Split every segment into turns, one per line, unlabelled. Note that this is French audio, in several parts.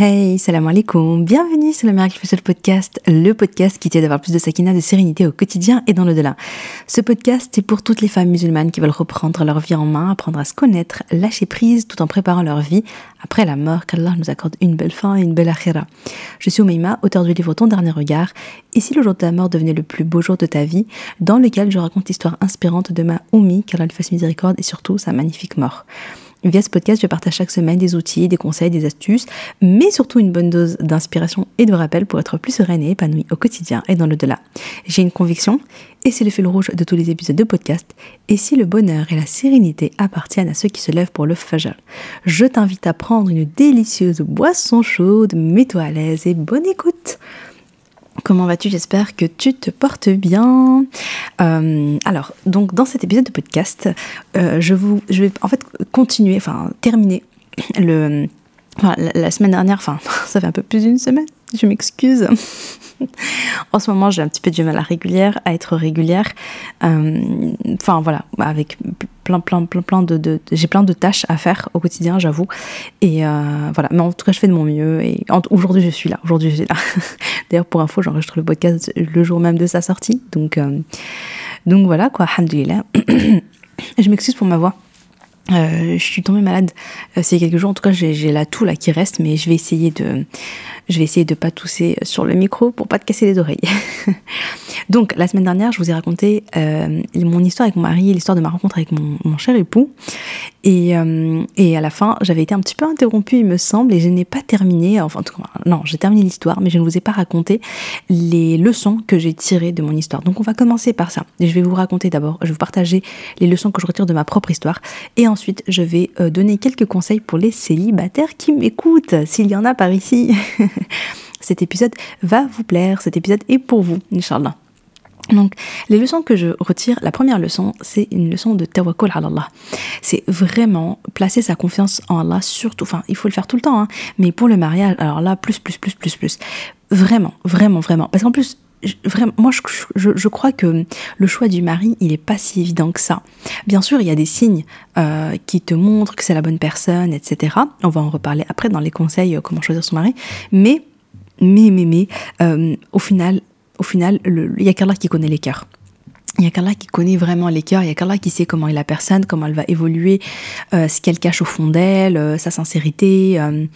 Hey, salam alaikum, bienvenue sur le Miracle Facial Podcast, le podcast qui t'aide à avoir plus de sakina, de sérénité au quotidien et dans le-delà. Ce podcast est pour toutes les femmes musulmanes qui veulent reprendre leur vie en main, apprendre à se connaître, lâcher prise tout en préparant leur vie après la mort, qu'Allah nous accorde une belle fin et une belle akhira. Je suis Oumaima, auteur du livre Ton dernier regard, et si le jour de ta mort devenait le plus beau jour de ta vie, dans lequel je raconte l'histoire inspirante de ma Oumi, qu'Allah lui fasse miséricorde, et surtout sa magnifique mort. Via ce podcast, je partage chaque semaine des outils, des conseils, des astuces, mais surtout une bonne dose d'inspiration et de rappel pour être plus sereine et épanouie au quotidien et dans le-delà. J'ai une conviction, et c'est le fil rouge de tous les épisodes de podcast, et si le bonheur et la sérénité appartiennent à ceux qui se lèvent pour le fajr, je t'invite à prendre une délicieuse boisson chaude, mets-toi à l'aise et bonne écoute Comment vas-tu? J'espère que tu te portes bien. Euh, alors, donc dans cet épisode de podcast, euh, je, vous, je vais en fait continuer, enfin terminer le, la, semaine dernière, enfin ça fait un peu plus d'une semaine, je m'excuse. en ce moment, j'ai un petit peu du mal à régulière, à être régulière. Euh, enfin voilà, avec plein, plein, plein, plein de, j'ai plein de tâches à faire au quotidien, j'avoue. Et euh, voilà, mais en tout cas, je fais de mon mieux. Et aujourd'hui, je suis là. Aujourd'hui, je suis là. D'ailleurs, pour info, j'enregistre le podcast le jour même de sa sortie. Donc, euh, donc voilà, quoi, alhamdoulilah. je m'excuse pour ma voix. je suis tombée malade ces quelques jours. En tout cas, j'ai la toux là qui reste, mais je vais essayer de, je vais essayer de pas tousser sur le micro pour pas te casser les oreilles. Donc, la semaine dernière, je vous ai raconté euh, mon histoire avec mon mari, l'histoire de ma rencontre avec mon, cher époux. Et, euh, et, à la fin, j'avais été un petit peu interrompue, il me semble, et je n'ai pas terminé, enfin, non, j'ai terminé l'histoire, mais je ne vous ai pas raconté les leçons que j'ai tirées de mon histoire. Donc, on va commencer par ça. Je vais vous raconter d'abord, je vais vous partager les leçons que je retire de ma propre histoire. Et ensuite, je vais euh, donner quelques conseils pour les célibataires qui m'écoutent, s'il y en a par ici. cet épisode va vous plaire, cet épisode est pour vous, Inch'Allah. Donc, les leçons que je retire, la première leçon, c'est une leçon de tawakkul ala Allah. C'est vraiment placer sa confiance en Allah, surtout, enfin, il faut le faire tout le temps, hein, mais pour le mariage, alors là, plus, plus, plus, plus, plus. Vraiment, vraiment, vraiment. Parce qu'en plus, moi, je, crois que le choix du mari, il est pas si évident que ça. Bien sûr, il y a des signes euh, qui te montrent que c'est la bonne personne, etc. On va en reparler après dans les conseils euh, comment choisir son mari. Mais, mais, mais, mais, euh, au final, au final, il n'y a qu'Allah qui connaît les cœurs. Il n'y a qu'Allah qui connaît vraiment les cœurs, il y a qu'Allah qui sait comment est la personne, comment elle va évoluer, euh, ce qu'elle cache au fond d'elle, euh, sa sincérité, euh,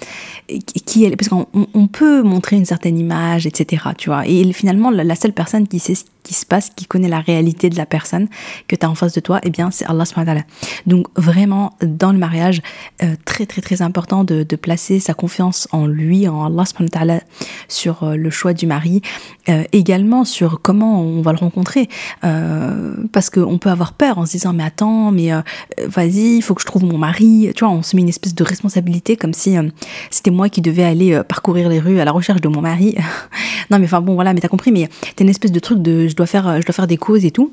qui elle, parce qu'on peut montrer une certaine image, etc. Tu vois. Et finalement, la, seule personne qui sait qui se passe, qui connaît la réalité de la personne que tu as en face de toi, eh bien, c'est Allah subhanahu Donc, vraiment, dans le mariage, euh, très, très, très important de, placer sa confiance en lui, en Allah subhanahu sur euh, le choix du mari, euh, également sur comment on va le rencontrer. Parce qu'on peut avoir peur en se disant, mais attends, mais vas-y, il faut que je trouve mon mari. Tu vois, on se met une espèce de responsabilité comme si c'était moi qui devais aller parcourir les rues à la recherche de mon mari. non, mais enfin, bon, voilà, mais t'as compris, mais t'as une espèce de truc de je dois faire, euh, je dois faire des causes et tout.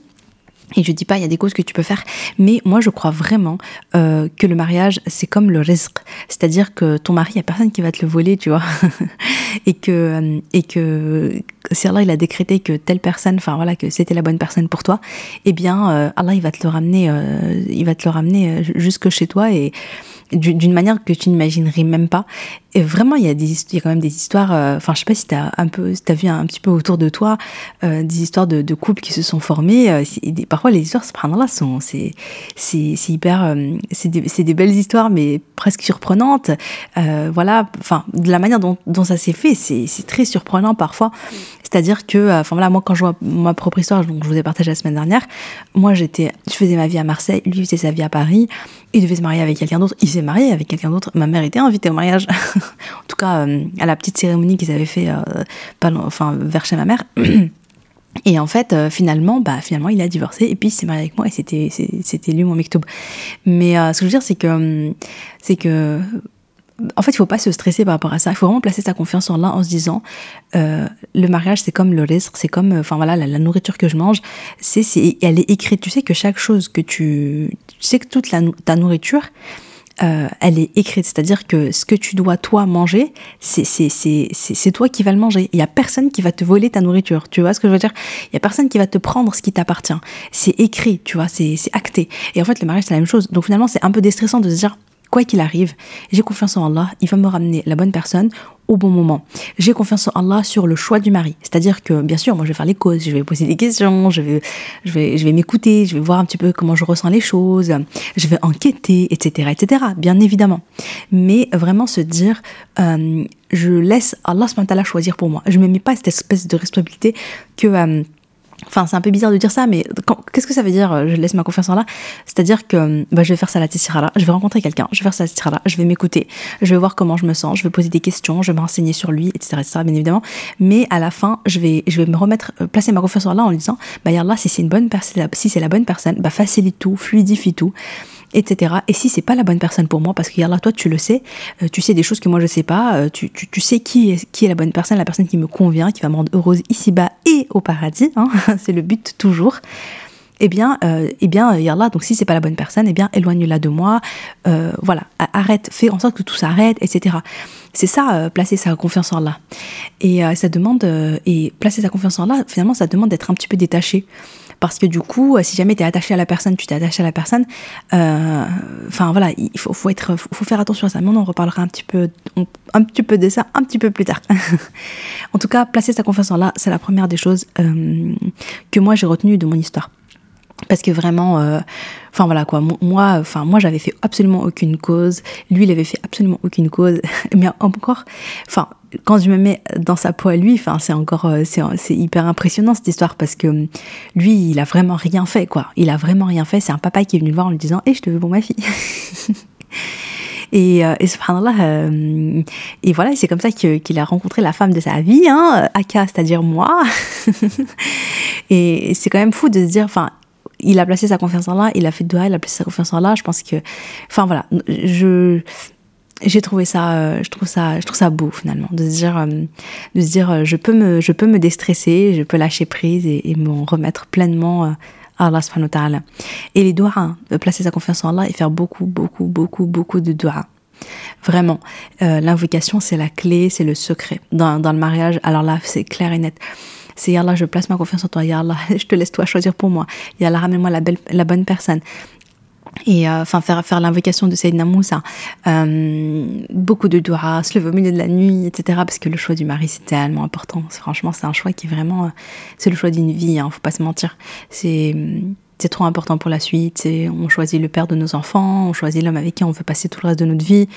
Et je dis pas, il y a des causes que tu peux faire, mais moi je crois vraiment euh, que le mariage c'est comme le rizq, c'est-à-dire que ton mari, il y a personne qui va te le voler, tu vois, et que euh, et que si Allah il a décrété que telle personne, enfin voilà, que c'était la bonne personne pour toi, eh bien Allah il va te le ramener, il va te le ramener jusque chez toi. Et d'une manière que tu n'imaginerais même pas. Et vraiment, il y a des, il y a quand même des histoires. Euh, enfin, je sais pas si t'as un peu, si t'as vu un, petit peu autour de toi euh, des histoires de, de, couples qui se sont formés. Euh, parfois, les histoires, là, sont, c'est, c'est, hyper, c'est des, des belles histoires, mais presque surprenantes. voilà, enfin, de la manière dont, dont ça s'est fait, c'est, c'est très surprenant parfois. C'est-à-dire que, enfin voilà, moi quand je vois ma propre histoire, donc je vous ai partagé la semaine dernière, moi j'étais, je faisais ma vie à Marseille, lui faisait sa vie à Paris, il devait se marier avec quelqu'un d'autre, il s'est marié avec quelqu'un d'autre, ma mère était invitée au mariage, en tout cas euh, à la petite cérémonie qu'ils avaient fait, euh, enfin vers chez ma mère. Et en fait, euh, finalement, bah, finalement, il a divorcé et puis il s'est marié avec moi et c'était, c'était lui mon mektoub. Mais ce que je veux dire, c'est que, c'est que en fait, il faut pas se stresser par rapport à ça. Il faut vraiment placer sa confiance en là en se disant, le mariage, c'est comme le risque, c'est comme, enfin voilà, la, nourriture que je mange, c'est, c'est, elle est écrite. Tu sais que chaque chose que tu, tu sais que toute ta nourriture, euh, elle est écrite. C'est-à-dire que ce que tu dois toi manger, c'est, toi qui vas le manger. Il y a personne qui va te voler ta nourriture. Tu vois ce que je veux dire? Il y a personne qui va te prendre ce qui t'appartient. C'est écrit, tu vois, c'est acté. Et en fait, le mariage, c'est la même chose. Donc finalement, c'est un peu déstressant de se dire, quoi qu'il arrive, j'ai confiance en Allah, il va me ramener la bonne personne au bon moment. J'ai confiance en Allah sur le choix du mari. C'est-à-dire que, bien sûr, moi, je vais faire les causes, je vais poser des questions, je vais, je vais, je vais m'écouter, je vais voir un petit peu comment je ressens les choses, je vais enquêter, etc., etc., bien évidemment. Mais vraiment se dire, euh, je laisse Allah choisir pour moi. Je ne me mets pas cette espèce de responsabilité que... Euh, Enfin, c'est un peu bizarre de dire ça, mais qu'est-ce que ça veut dire euh, Je laisse ma confiance en là? C'est-à-dire que bah, je vais faire ça la là, je vais rencontrer quelqu'un, je vais faire ça la là, je vais m'écouter, je vais voir comment je me sens, je vais poser des questions, je vais me renseigner sur lui, etc., etc., bien évidemment. Mais à la fin, je vais, je vais me remettre, euh, placer ma confiance en là en lui disant, bah là, si c'est une bonne personne, si c'est la bonne personne, bah facilite tout, fluidifie tout etc. Et si c'est pas la bonne personne pour moi, parce que là, toi, tu le sais, euh, tu sais des choses que moi je sais pas, euh, tu, tu, sais qui est, qui est la bonne personne, la personne qui me convient, qui va me rendre heureuse ici-bas et au paradis, hein, c'est le but toujours. Eh bien, euh, eh bien, Yallah, donc si c'est pas la bonne personne, eh bien, éloigne-la de moi, euh, voilà, arrête, fais en sorte que tout s'arrête, etc. C'est ça, placer sa confiance en Allah. Et ça demande, et placer sa confiance en Allah, finalement, ça demande d'être un petit peu détaché parce que du coup, si jamais tu es attaché à la personne, tu t'es attaché à la personne, euh, enfin voilà, il faut, être, faut, faire attention à ça. Mais on en reparlera un petit peu, un petit peu de ça un petit peu plus tard. en tout cas, placer sa confiance en là, c'est la première des choses euh, que moi j'ai retenues de mon histoire parce que vraiment euh, enfin voilà quoi. Moi enfin moi j'avais fait absolument aucune cause. Lui il avait fait absolument aucune cause. Mais encore enfin quand je me mets dans sa peau à lui enfin c'est encore euh, c'est hyper impressionnant cette histoire. Parce que hum, lui il a vraiment rien fait quoi. Il a vraiment rien fait. C'est un papa qui est venu le voir en lui disant "Eh, je te veux pour ma fille." Et, euh, et euh, et voilà, c'est comme ça qu'il a rencontré la femme de sa vie, hein, Aka, c'est-à-dire moi. et c'est quand même fou de se dire, enfin, il a placé sa confiance en là, il a fait de il a placé sa confiance en là. Je pense que, enfin voilà, je j'ai trouvé ça, euh, je trouve ça, je trouve ça beau finalement de se dire, euh, de se dire, euh, je peux me, je peux me déstresser, je peux lâcher prise et, et me remettre pleinement à Allah subhanahu. Et les doigts, hein, placer sa confiance en Allah et faire beaucoup, beaucoup, beaucoup, beaucoup de doigts. Vraiment, l'invocation c'est la clé, c'est le secret dans, dans le mariage. Alors là, c'est clair et net c'est Allah, je place ma confiance en toi, Ya Allah, je te laisse toi choisir pour moi. Ya Allah, ramène-moi la, belle, la bonne personne. Et euh, enfin faire faire l'invocation de Sayyidina Moussa. Euh, beaucoup de dua se lever au milieu de la nuit etc parce que le choix du mari c'est tellement important. Franchement c'est un choix qui est vraiment euh, c'est le choix d'une vie hein, faut pas se mentir. C'est trop important pour la suite. On choisit le père de nos enfants on choisit l'homme avec qui on veut passer tout le reste de notre vie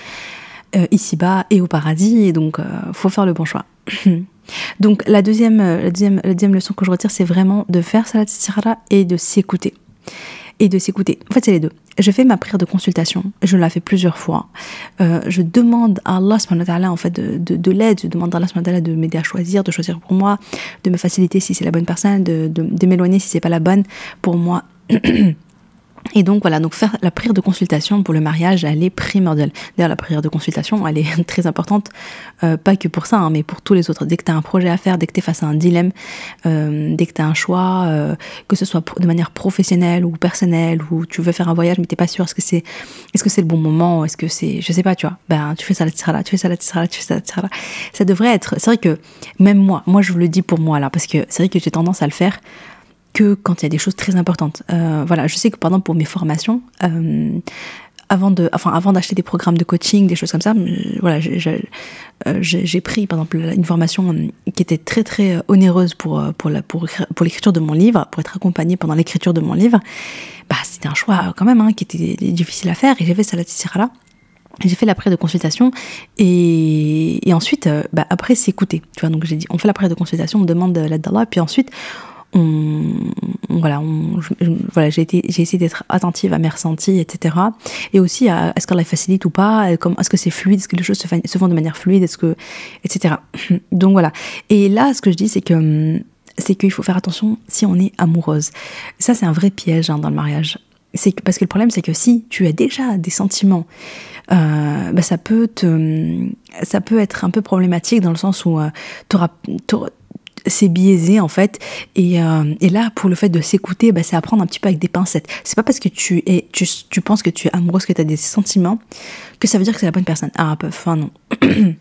ici-bas et au paradis et donc faut faire le bon choix Donc la deuxième, euh, deuxième, deuxième leçon que je retire, c'est vraiment de faire salat istikhara et de s'écouter. Et de s'écouter. En fait, c'est les deux. Je fais ma prière de consultation, je la fais plusieurs fois. Euh, je demande à Allah en fait de, de, de l'aide, je demande à Allah de m'aider à choisir, de choisir pour moi, de me faciliter si c'est la bonne personne, de, de m'éloigner si c'est pas la bonne pour moi. Et donc voilà, donc faire la prière de consultation pour le mariage, elle est primordiale. D'ailleurs, la prière de consultation, elle est très importante, euh, pas que pour ça, hein, mais pour tous les autres. Dès que tu as un projet à faire, dès que tu es face à un dilemme, euh, dès que tu as un choix, euh, que ce soit de manière professionnelle ou personnelle, ou tu veux faire un voyage mais t'es pas sûr, est-ce que c'est est-ce que c'est le bon moment, est-ce que c'est, je sais pas, tu vois, ben tu fais ça là, tu fais ça là, tu fais ça là. Ça devrait être, c'est vrai que même moi, moi je vous le dis pour moi là, parce que c'est vrai que j'ai tendance à le faire que quand il y a des choses très importantes. Euh, voilà, je sais que pendant pour mes formations, euh, avant de, enfin avant d'acheter des programmes de coaching, des choses comme ça, euh, voilà, j'ai pris par exemple une formation qui était très très onéreuse pour pour la, pour, pour l'écriture de mon livre, pour être accompagnée pendant l'écriture de mon livre. Bah c'était un choix quand même hein, qui était difficile à faire et j'ai fait ça là. J'ai fait la prière de consultation et, et ensuite, bah, après, s'écouter. Tu vois, donc j'ai dit, on fait la prière de consultation, on demande l'aide d'Allah, puis ensuite, voilà, voilà, j'ai essayé d'être attentive à mes ressentis, etc. Et aussi à est-ce qu'elle facilite ou pas, est-ce que c'est fluide, est-ce que les choses se, se font de manière fluide, est-ce que, etc. Donc voilà. Et là, ce que je dis, c'est que c'est qu'il faut faire attention si on est amoureuse. Ça, c'est un vrai piège hein, dans le mariage. C'est parce que le problème, c'est que si tu as déjà des sentiments, euh, bah, ça peut te, ça peut être un peu problématique dans le sens où euh, tu auras c'est biaisé en fait. Et, euh, et, là, pour le fait de s'écouter, bah, c'est apprendre un petit peu avec des pincettes. C'est pas parce que tu, es, tu, tu penses que tu es amoureuse, que tu as des sentiments, que ça veut dire que c'est la bonne personne. Ah, peu, enfin non.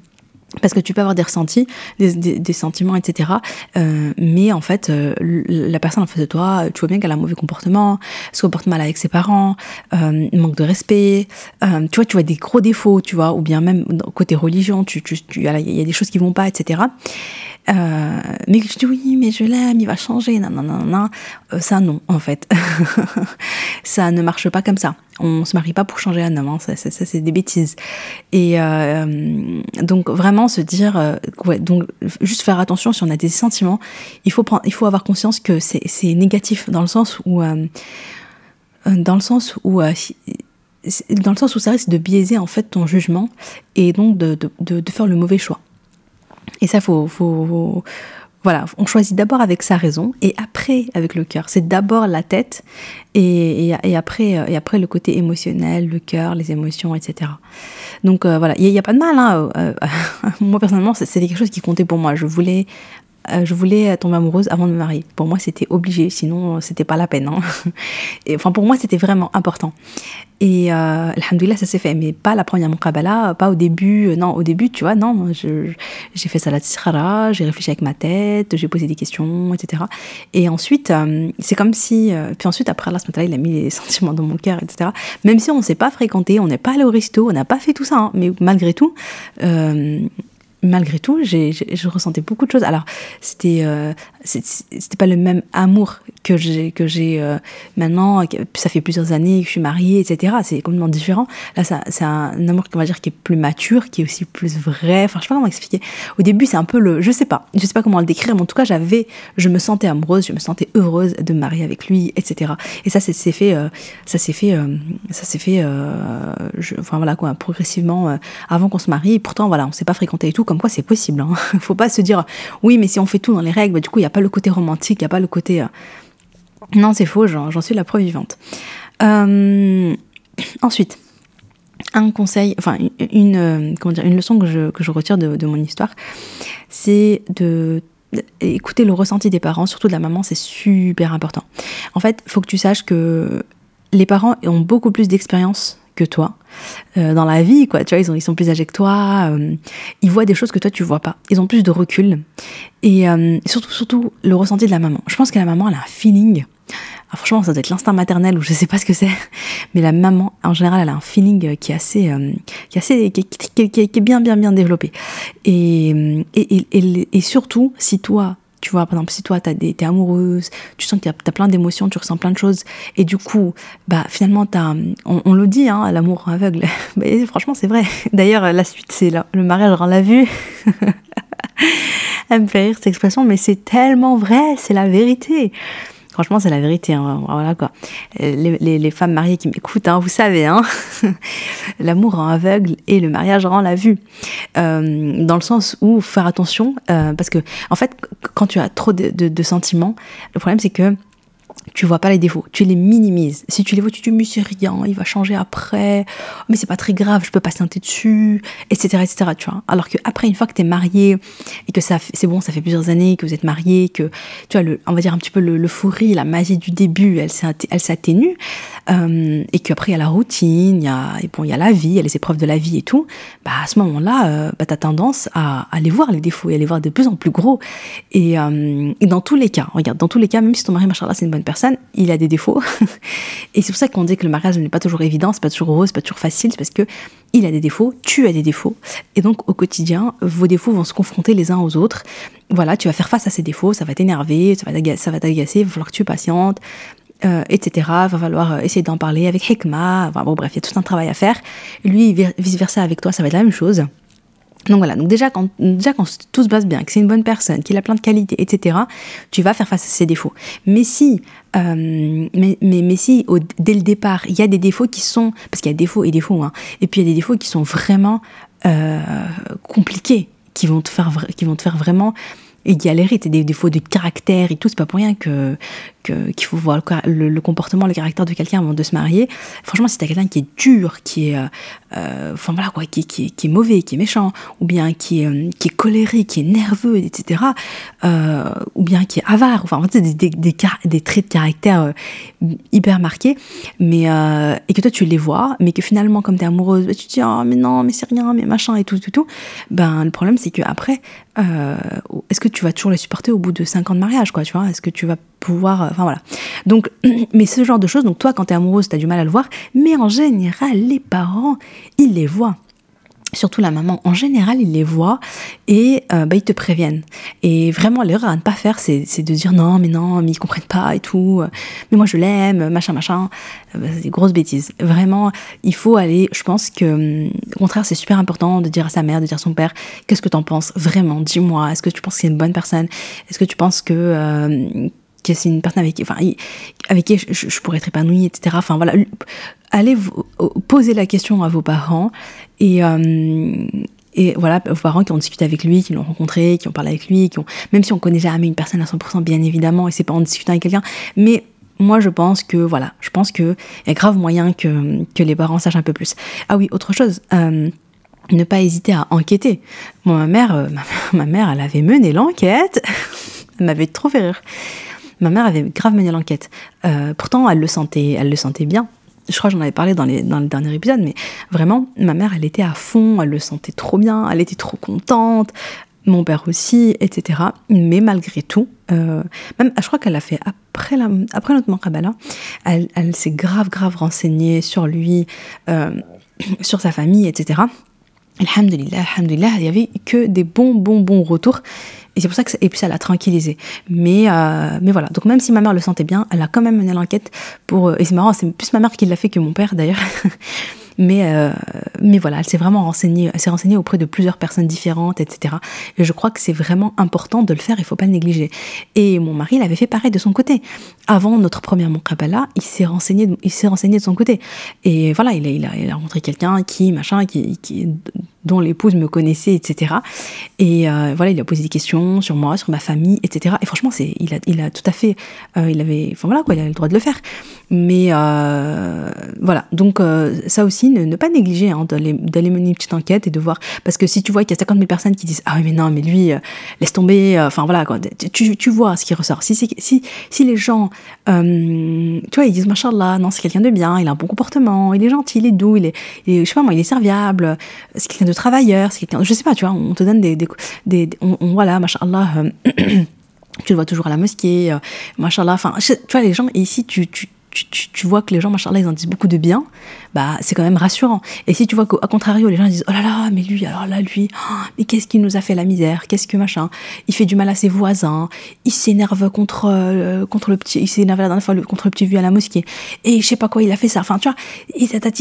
parce que tu peux avoir des ressentis, des, sentiments, etc. Euh, mais en fait, euh, la personne en face de toi, tu vois bien qu'elle a un mauvais comportement, se comporte mal avec ses parents, euh, manque de respect. Euh, tu vois, tu vois des gros défauts, tu vois, ou bien même côté religion, tu, tu, tu, il y a des choses qui vont pas, etc. Euh, mais que je dis oui, mais je l'aime, il va changer, non, non, non, non. ça non, en fait. ça ne marche pas comme ça. On se marie pas pour changer un homme, hein. ça, c'est des bêtises. Et euh, donc vraiment se dire, euh, donc juste faire attention si on a des sentiments, il faut avoir conscience que c'est négatif dans le sens où, euh, dans le sens où dans le sens où ça risque de biaiser en fait ton jugement et donc de faire le mauvais choix. Et ça, faut, faut, voilà, on choisit d'abord avec sa raison et après avec le cœur. C'est d'abord la tête et, et, après, et après le côté émotionnel, le cœur, les émotions, etc. Donc euh, voilà, il n'y a, pas de mal. Hein, euh, moi personnellement, c'était quelque chose qui comptait pour moi. Je voulais euh, je voulais tomber amoureuse avant de me marier. Pour moi, c'était obligé, sinon c'était pas la peine. Hein. Enfin, pour moi, c'était vraiment important. Et euh, alhamdoulilah, ça s'est fait, mais pas la première muqabala, pas au début. Euh, non, au début, tu vois, non, j'ai fait ça la tsikhara, j'ai réfléchi avec ma tête, j'ai posé des questions, etc. Et ensuite, euh, c'est comme si, puis ensuite, après Allah, il a mis les sentiments dans mon cœur, etc. Même si on ne s'est pas fréquenté, on n'est pas allé au resto, on n'a pas fait tout ça, hein, mais malgré tout, malgré tout, j'ai, je ressentais beaucoup de choses. Alors, c'était, euh, c'était pas le même amour que j'ai, que j'ai euh, maintenant. Ça fait plusieurs années que je suis mariée, etc. C'est complètement différent. Là, c'est un amour, on va dire, qui est plus mature, qui est aussi plus vrai. Enfin, je sais pas comment expliquer. Au début, c'est un peu le, je sais pas, je sais pas comment le décrire, mais en tout cas, j'avais, je me sentais amoureuse, je me sentais heureuse de me marier avec lui, etc. Et ça, c'est, fait, euh, ça s'est fait, euh, ça s'est fait, enfin voilà quoi, progressivement avant qu'on se marie. Et pourtant, voilà, on s'est pas fréquenté et tout comme quoi c'est possible. Hein. Faut pas se dire oui, mais si on fait tout dans les règles, bah, du coup il n'y a pas le côté romantique, il n'y a pas le côté. Euh, non, c'est faux. J'en suis la preuve vivante. Euh, ensuite, un conseil, enfin une, euh, comment dire, une leçon que je, que je retire de, de mon histoire, c'est de écouter le ressenti des parents, surtout de la maman, c'est super important. En fait, il faut que tu saches que les parents ont beaucoup plus d'expérience toi euh, dans la vie, quoi. Tu vois, ils, ont, ils sont plus âgés que toi, euh, ils voient des choses que toi tu vois pas. Ils ont plus de recul et euh, surtout, surtout le ressenti de la maman. Je pense que la maman, elle a un feeling. Ah, franchement, ça doit être l'instinct maternel ou je sais pas ce que c'est, mais la maman, en général, elle a un feeling qui est assez, qui est assez, qui, qui, est bien, bien, bien développé. Et, et, et, et surtout, si toi, tu vois, par exemple, si toi, t'es es amoureuse, tu sens que tu as plein d'émotions, tu ressens plein de choses, et du coup, bah finalement, as, on, on le dit, hein, l'amour aveugle. Mais franchement, c'est vrai. D'ailleurs, la suite, c'est le mariage rend la vue. Elle me fait rire cette expression, mais c'est tellement vrai, c'est la vérité. Franchement, c'est la vérité. Hein. Voilà quoi. Les, femmes mariées qui m'écoutent, hein, vous savez, hein l'amour rend aveugle et le mariage rend la vue. Euh, dans le sens où faire attention, euh, parce que en fait, quand tu as trop de sentiments, le problème c'est que tu vois pas les défauts, tu les minimises. Si tu les vois, tu te dis, mais c'est rien, il va changer après, mais c'est pas très grave, je peux pas teinter dessus, etc., etc., tu vois. Alors que après, une fois que tu es marié et que ça, c'est bon, ça fait plusieurs années que vous êtes marié, que, tu vois, on va dire un petit peu l'euphorie, la magie du début, elle s'atténue, euh, et qu'après, il y a la routine, il y a, bon, il y a la vie, il y a les épreuves de la vie et tout, bah, à ce moment-là, euh, bah, tu as tendance à, aller voir les défauts et à les voir de plus en plus gros. Et, euh, et dans tous les cas, regarde, dans tous les cas, même si ton mari, machin c'est une bonne personne, personne, il a des défauts. et c'est pour ça qu'on dit que le mariage n'est pas toujours évident, c'est pas toujours heureux, c'est pas toujours facile, c'est parce que il a des défauts, tu as des défauts. Et donc, au quotidien, vos défauts vont se confronter les uns aux autres. Voilà, tu vas faire face à ces défauts, ça va t'énerver, ça va t'agacer, il va falloir que tu patientes, euh, etc. Va falloir euh, essayer d'en parler avec Hekma. Enfin, bon, bref, il y a tout un travail à faire. Lui, vice-versa avec toi, ça va être la même chose. Donc voilà, donc déjà quand, déjà quand tout se passe bien, que c'est une bonne personne, qu'il a plein de qualités, etc., tu vas faire face à ses défauts. Mais si, euh, mais, mais, si dès le départ, il y a des défauts qui sont, parce qu'il y a défauts et défauts, hein, et puis il y a des défauts qui sont vraiment euh, compliqués, qui vont te faire, qui vont te faire vraiment et galérer, t'as des défauts de caractère et tout, c'est pas pour rien que qu'il faut voir le, comportement, le caractère de quelqu'un avant de se marier. Franchement, si t'as quelqu'un qui est dur, qui est, euh, euh, enfin voilà quoi, qui, qui, qui, est mauvais, qui est méchant, ou bien qui est, euh, qui est colérique, qui est nerveux, etc., ou bien qui est avare, enfin des, des, des, des traits de caractère hyper marqués, mais et que toi tu les vois, mais que finalement comme t'es amoureuse, bah, tu te dis oh mais non, mais c'est rien, mais machin et tout, tout, tout. Ben le problème c'est que après, est-ce que tu vas toujours les supporter au bout de 5 ans de mariage, quoi, tu vois? Est-ce que tu vas pouvoir. Euh, enfin voilà. Donc, mais ce genre de choses, donc toi, quand tu es amoureuse, tu as du mal à le voir. Mais en général, les parents, ils les voient surtout la maman, en général, ils les voient et euh, bah, ils te préviennent. Et vraiment, l'erreur à ne pas faire, c'est, de dire non, mais non, mais ils comprennent pas et tout. Mais moi, je l'aime, machin, machin. Euh, bah, c'est des grosses bêtises. Vraiment, il faut aller. Je pense que, au contraire, c'est super important de dire à sa mère, de dire à son père, qu'est-ce que tu en penses? Vraiment Dis-moi. Est-ce que tu penses que c'est une bonne personne? Est-ce que tu penses que que c'est une personne avec qui, enfin, avec qui je, pourrais être épanouie, etc. Enfin voilà, allez vous, poser la question à vos parents et euh, et voilà, vos parents qui ont discuté avec lui, qui l'ont rencontré, qui ont parlé avec lui, qui ont, même si on connaît jamais une personne à 100%, bien évidemment, et c'est pas en discutant avec quelqu'un, mais moi je pense que voilà, je pense que y a grave moyen que, que les parents sachent un peu plus. Ah oui, autre chose. Euh, ne pas hésiter à enquêter. Moi, ma mère, euh, ma, mère, elle avait mené l'enquête. elle m'avait trop fait rire. Ma mère avait grave mené l'enquête. Euh, pourtant, elle le sentait, elle le sentait bien. Je crois que j'en avais parlé dans, le dernier épisode, mais vraiment, ma mère, elle était à fond, elle le sentait trop bien, elle était trop contente, mon père aussi, etc. Mais malgré tout, euh, même, je crois qu'elle a fait après, après notre Makabala, elle, s'est grave, grave renseignée sur lui, euh, sur sa famille, etc. Alhamdulillah, alhamdulillah, il y avait que des bons, bons, bons retours. Et c'est pour ça que, et puis ça l'a tranquillisé. Mais, euh, mais voilà. Donc même si ma mère le sentait bien, elle a quand même mené l'enquête pour, euh, et c'est marrant, c'est plus ma mère qui l'a fait que mon père d'ailleurs. Mais, euh, mais voilà, elle s'est vraiment renseignée, elle s'est auprès de plusieurs personnes différentes, etc. Et je crois que c'est vraiment important de le faire, il faut pas le négliger. Et mon mari, il avait fait pareil de son côté. Avant notre première Moukabala, il s'est renseigné, il s'est renseigné de son côté. Et voilà, il a, il a, rencontré quelqu'un qui, machin, qui, qui, dont l'épouse me connaissait, etc. Et euh, voilà, il a posé des questions sur moi, sur ma famille, etc. Et franchement, c'est, il a, il a tout à fait, euh, il avait, enfin voilà quoi, il a le droit de le faire. Mais voilà, donc ça aussi, ne, pas négliger hein, d'aller, mener une petite enquête et de voir, parce que si tu vois qu'il y a 50 000 personnes qui disent ah oui mais non mais lui laisse tomber, enfin voilà tu, tu vois ce qui ressort. Si si si les gens, tu vois, ils disent machallah, non c'est quelqu'un de bien, il a un bon comportement, il est gentil, il est doux, il est, je sais pas moi, il est serviable, c'est quelqu'un de travailleur, c'est quelqu'un, je sais pas, tu vois, on te donne des, des, des on, on, voilà, machallah. tu le vois toujours à la mosquée, euh, machallah. Enfin, tu vois, les gens, ici, tu, tu, tu, tu, vois que les gens, machallah, ils en disent beaucoup de bien, bah, c'est quand même rassurant. Et si tu vois qu'au contrario, les gens disent, oh là là, mais lui, alors là, lui, oh, mais qu'est-ce qu'il nous a fait la misère, qu'est-ce que machin, il fait du mal à ses voisins, il s'énerve contre, euh, contre le petit, il s'énerve la dernière fois contre le petit vieux à la mosquée, et je sais pas quoi, il a fait ça, enfin, tu vois,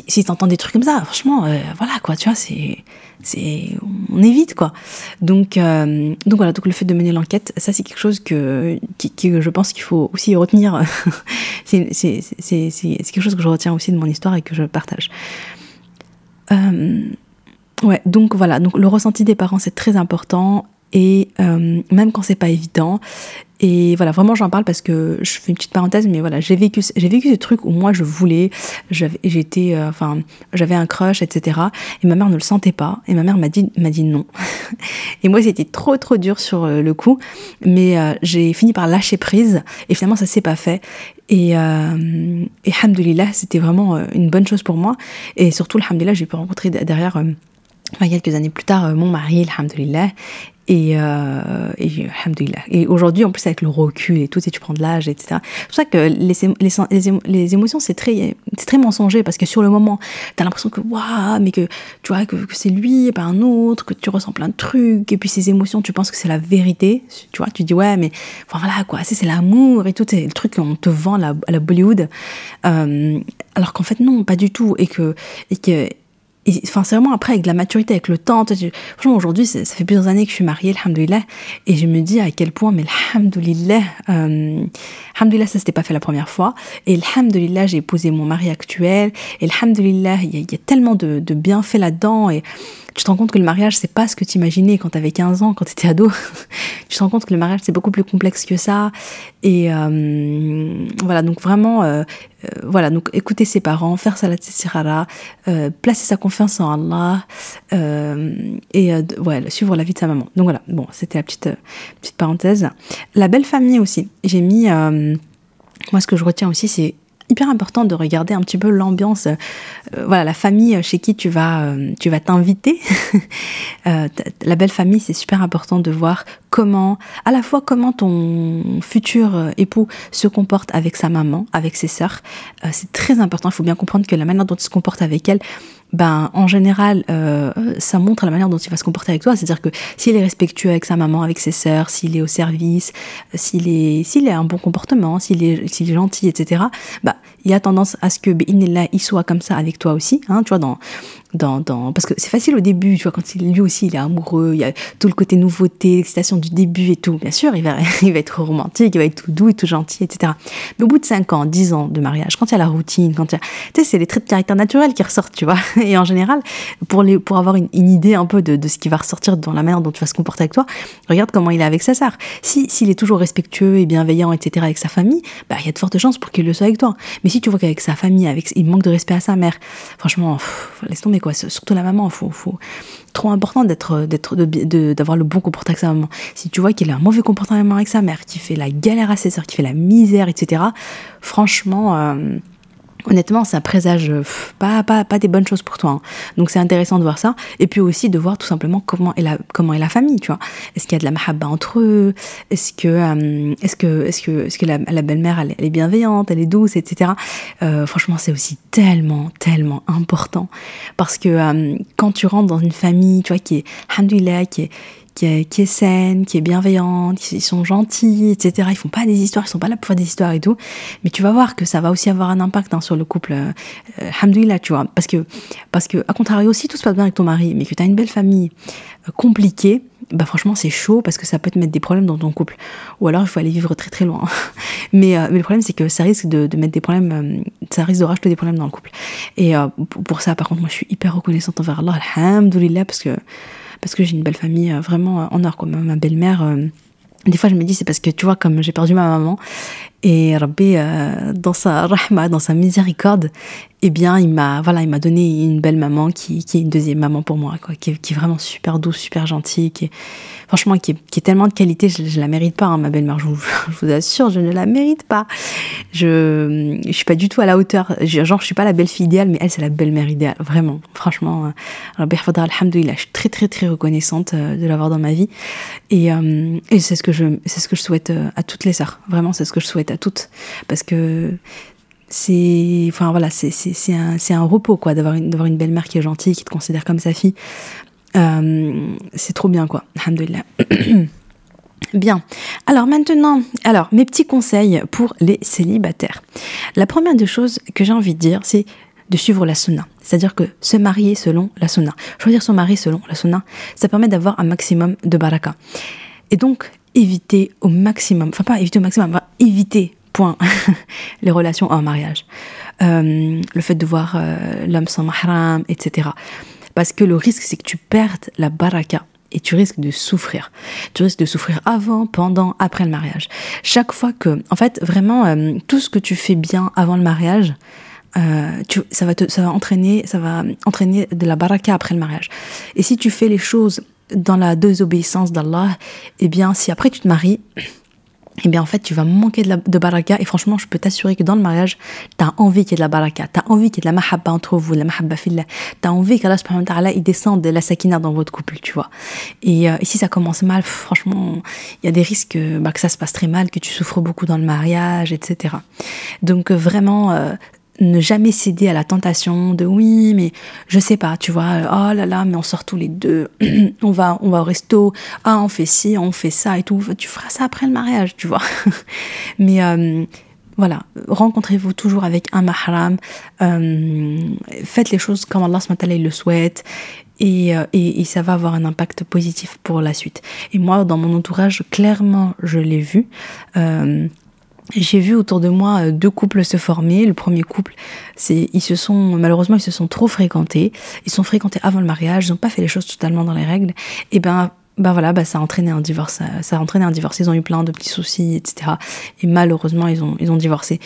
si t'entends des trucs comme ça, franchement, euh, voilà, quoi, tu vois, c'est, c'est on évite quoi. Donc euh, donc voilà donc le fait de mener l'enquête ça c'est quelque chose que qui, je pense qu'il faut aussi retenir. c'est quelque chose que je retiens aussi de mon histoire et que je. Euh, donc voilà le ressenti des parents c'est très important et euh, même quand c'est pas évident et voilà, vraiment j'en parle parce que je fais une petite parenthèse, mais voilà, j'ai vécu, j'ai vécu ce truc où moi je voulais, j'étais, euh, enfin, j'avais un crush, etc. Et ma mère ne le sentait pas, et ma mère m'a dit, m'a dit non. et moi c'était trop trop dur sur euh, le coup, mais euh, j'ai fini par lâcher prise, et finalement ça s'est pas fait. Et, euh, et hamdoulilah, c'était vraiment une bonne chose pour moi, et surtout, alhamdoulilah, j'ai pu rencontrer derrière quelques années plus tard, mon mari, alhamdoulilah, et, euh, et, aujourd'hui, en plus, avec le recul et tout, et tu prends de l'âge, etc. C'est pour ça que les, les, les émotions, c'est très, très mensonger parce que sur le moment, tu as l'impression que, waouh, mais que tu vois, que, c'est lui et pas un autre, que tu ressens plein de trucs, et puis ces émotions, tu penses que c'est la vérité, tu vois, tu dis, ouais, mais voilà, quoi, c'est l'amour et tout, c'est le truc qu'on te vend à la, Bollywood. Euh, alors qu'en fait, non, pas du tout. Que, et que enfin, c'est vraiment après, avec la maturité, avec le temps. Franchement, aujourd'hui, ça, fait plusieurs années que je suis mariée, alhamdoulilah, et je me dis à quel point, mais alhamdoulilah, euh, alhamdoulilah, ça s'était pas fait la première fois, et alhamdoulilah, j'ai épousé mon mari actuel, et alhamdoulilah, il y, a tellement de, bienfaits là-dedans, tu te rends compte que le mariage, c'est pas ce que tu imaginais quand tu avais 15 ans, quand tu étais ado. tu te rends compte que le mariage, c'est beaucoup plus complexe que ça. Et euh, voilà, donc vraiment, euh, euh, voilà, donc écouter ses parents, faire salat sirara, euh, placer sa confiance en Allah et ouais, suivre la vie de sa maman. Donc voilà, bon, c'était la petite, petite parenthèse. La belle famille aussi. J'ai mis, moi ce que je retiens aussi, c'est hyper important de regarder un petit peu l'ambiance, euh, voilà, la famille chez qui tu vas, euh, tu vas t'inviter. euh, la belle famille, c'est super important de voir comment, à la fois comment ton futur époux se comporte avec sa maman, avec ses sœurs. c'est très important. Il faut bien comprendre que la manière dont il se comporte avec elle, ben en général, euh, ça montre la manière dont il va se comporter avec toi. C'est-à-dire que s'il est respectueux avec sa maman, avec ses sœurs, s'il est au service, s'il est s'il a un bon comportement, s'il est s'il est gentil, etc. Bah il y a tendance à ce que là il soit comme ça avec toi aussi. Hein, tu vois parce que c'est facile au début, tu vois, quand lui aussi il est amoureux, il y a tout le côté nouveauté, l'excitation du début et tout. Bien sûr, il va, être romantique, il va être tout doux et tout gentil, etc. Mais au bout de 5 ans, 10 ans de mariage, quand il y a la routine, quand il y a, tu sais, c'est les traits de caractère naturels qui ressortent, tu vois. Et en général, pour, avoir une, idée un peu de, ce qui va ressortir dans la manière dont tu vas se comporter avec toi, regarde comment il est avec sa sœur. Si, s'il est toujours respectueux et bienveillant, etc., avec sa famille, bah, il y a de fortes chances pour qu'il le soit avec toi. Si tu vois qu'avec sa famille, avec, il manque de respect à sa mère, franchement, laisse tomber quoi. Surtout la maman, faut trop important d'être, d'être, d'avoir le bon comportement avec sa maman. Si tu vois qu'il a un mauvais comportement avec sa mère, qui fait la galère à ses soeurs, qui fait la misère, etc. Franchement. Euh, honnêtement, ça présage pas, pas, pas des bonnes choses pour toi. Hein. Donc c'est intéressant de voir ça. Et puis aussi de voir tout simplement comment est la, comment est la famille, tu vois. Est-ce qu'il y a de la mahabba entre eux? Est-ce que, euh, est-ce que, est-ce que, est-ce que la, belle-mère, elle, est bienveillante, elle est douce, etc. Euh, franchement, c'est aussi tellement, tellement important. Parce que euh, quand tu rentres dans une famille, tu vois, qui est, alhamdoulilah, qui est, qui est, saine, qui est bienveillante, ils sont gentils, etc. Ils font pas des histoires, ils sont pas là pour faire des histoires et tout. Mais tu vas voir que ça va aussi avoir un impact hein, sur le couple. Euh, tu vois. Parce que, parce que, à contrario, si tout se passe bien avec ton mari, mais que tu as une belle famille euh, compliquée, bah franchement c'est chaud parce que ça peut te mettre des problèmes dans ton couple. Ou alors il faut aller vivre très très loin. mais, euh, mais le problème c'est que ça risque de, mettre des problèmes, euh, ça risque de rajouter des problèmes dans le couple. Et pour ça par contre moi je suis hyper reconnaissante envers Allah, alhamdoulilah, parce que parce que j'ai une belle famille euh, vraiment euh, en or. Comme ma belle-mère, euh, des fois je me dis c'est parce que tu vois comme j'ai perdu ma maman et Rabbi dans sa rahma, dans sa miséricorde, eh bien il m'a voilà il m'a donné une belle maman qui, est une deuxième maman pour moi qui, est vraiment super douce, super gentille, qui est franchement, qui est, tellement de qualité, je, ne la mérite pas, hein, ma belle-mère, je vous, assure, je ne la mérite pas. Je, je suis pas du tout à la hauteur, genre, je suis pas la belle-fille idéale, mais elle, c'est la belle-mère idéale, vraiment, franchement. Euh, je suis très, très, très reconnaissante euh, de l'avoir dans ma vie. Et, euh, et c'est ce que je, c'est ce que je souhaite à toutes les sœurs, vraiment, c'est ce que je souhaite à toutes. Parce que c'est enfin voilà c'est un un repos quoi d'avoir une une belle-mère qui est gentille qui te considère comme sa fille euh, c'est trop bien, quoi. Bien. Alors maintenant, alors mes petits conseils pour les célibataires. La première des choses que j'ai envie de dire, c'est de suivre la sunna. C'est-à-dire que se marier selon la sunna. Choisir son mari selon la sunna, ça permet d'avoir un maximum de baraka. Et donc, éviter au maximum, enfin pas éviter au maximum, éviter, point, les relations en mariage. Euh, le fait de voir euh, l'homme sans mahram, etc. Parce que le risque, c'est que tu perdes la baraka et tu risques de souffrir. Tu risques de souffrir avant, pendant, après le mariage. Chaque fois que, en fait, vraiment, euh, tout ce que tu fais bien avant le mariage, euh, ça, va te, ça va entraîner, ça va entraîner de la baraka après le mariage. Et si tu fais les choses dans la désobéissance d'Allah, eh bien, si après tu te maries, eh bien en fait tu vas manquer de, de baraka. Et franchement je peux t'assurer que dans le mariage tu as envie qu'il y ait de la baraka. Tu as envie qu'il y ait de la mahabba entre vous la mahabba fillah. Tu as envie qu'Allah il descende de la sakina dans votre couple tu vois. Et, euh, si ça commence mal franchement il y a des risques bah, que ça se passe très mal que tu souffres beaucoup dans le mariage etc donc vraiment euh, ne jamais céder à la tentation de oui, mais je sais pas, tu vois, oh là là, mais on sort tous les deux, on va, on va au resto, ah, on fait ci, on fait ça et tout. Tu feras ça après le mariage, tu vois. mais euh, voilà, rencontrez-vous toujours avec un mahram, euh, faites les choses comme Allah il le souhaite. Et, euh, et, ça va avoir un impact positif pour la suite. Et moi, dans mon entourage, clairement, je l'ai vu. Euh, j'ai vu autour de moi euh, deux couples se former. Le premier couple, ils se sont malheureusement ils se sont trop fréquentés. Ils sont fréquentés avant le mariage, ils n'ont pas fait les choses totalement dans les règles. Et ben ben voilà, bah ça a entraîné un divorce, ça a entraîné un divorce. Ils ont eu plein de petits soucis, etc. Et malheureusement, ils ont, ils ont divorcé.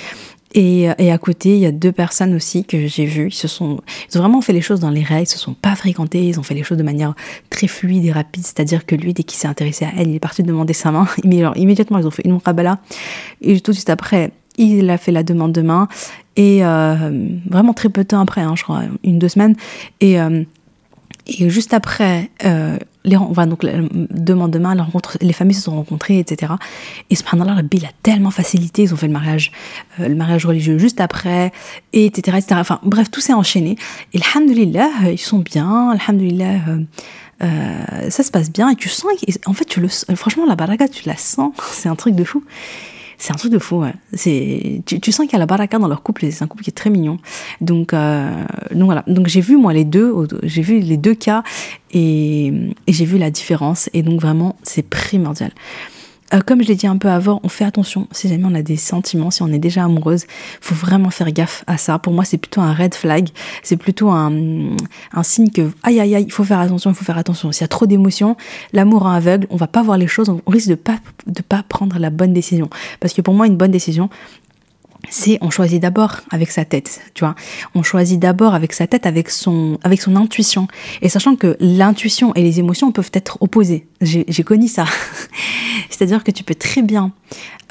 Et, à côté, il y a deux personnes aussi que j'ai vues. Ils se sont, ils ont vraiment fait les choses dans les règles. Ils se sont pas fréquentés. Ils ont fait les choses de manière très fluide et rapide. C'est-à-dire que lui, dès qu'il s'est intéressé à elle, il est parti demander sa main. immédiatement, ils ont fait une muqabala. Et tout de suite après, il a fait la demande de main. Et euh, vraiment très peu de temps après, hein, je crois, une deux semaines. Et euh, et juste après, euh, les, va donc demande demain, la les familles se sont rencontrées, etc. Et subhanallah, Rabbi, il a tellement facilité, ils ont fait le mariage, euh, le mariage religieux juste après, et etc., etc. Enfin, bref, tout s'est enchaîné. Et alhamdulillah, ils sont bien, alhamdulillah, euh, euh, ça se passe bien, et tu sens, en fait, tu le, franchement, la baraka, tu la sens, c'est un truc de fou. C'est un truc de fou. C'est, tu, sens qu'il y a la baraka dans leur couple, c'est un couple qui est très mignon. Donc, euh, donc voilà. Donc j'ai vu moi les deux, j'ai vu les deux cas et j'ai vu la différence. Et donc vraiment, c'est primordial. Euh, comme je l'ai dit un peu avant, on fait attention si jamais on a des sentiments, si on est déjà amoureuse, faut vraiment faire gaffe à ça. Pour moi, c'est plutôt un red flag, c'est plutôt un, signe que aïe aïe aïe, il faut faire attention, il faut faire attention. S'il y a trop d'émotions, l'amour aveugle, on va pas voir les choses, on risque de pas de pas prendre la bonne décision. Parce que pour moi, une bonne décision, c'est on choisit d'abord avec sa tête, tu vois. On choisit d'abord avec sa tête, avec son, avec son intuition. Et sachant que l'intuition et les émotions peuvent être opposées. J'ai connu ça. C'est-à-dire que tu peux très bien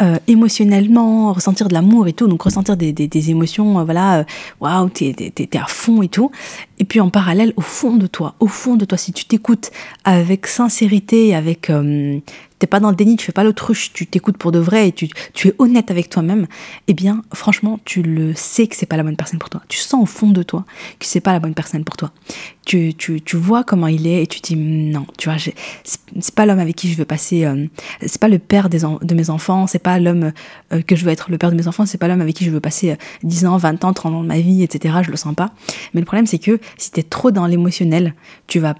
euh, émotionnellement ressentir de l'amour et tout, donc ressentir des, des, des émotions, euh, voilà, euh, waouh, t'es, t'es, à fond et tout. Et puis en parallèle, au fond de toi, au fond de toi, si tu t'écoutes avec sincérité, avec t'es pas dans le déni, tu fais pas l'autruche, tu t'écoutes pour de vrai et tu, tu es honnête avec toi-même, eh bien, franchement, tu le sais que c'est pas la bonne personne pour toi. Tu sens au fond de toi que c'est pas la bonne personne pour toi. Tu, tu, tu vois comment il est et tu dis non, tu vois, c'est pas l'homme avec qui je veux passer, euh, c'est pas le père des de mes enfants, c'est pas l'homme euh, que je veux être le père de mes enfants, c'est pas l'homme avec qui je veux passer 10 euh, ans, 20 ans, 30 ans de ma vie, etc. Je le sens pas. Mais le problème, c'est que si t'es trop dans l'émotionnel, tu vas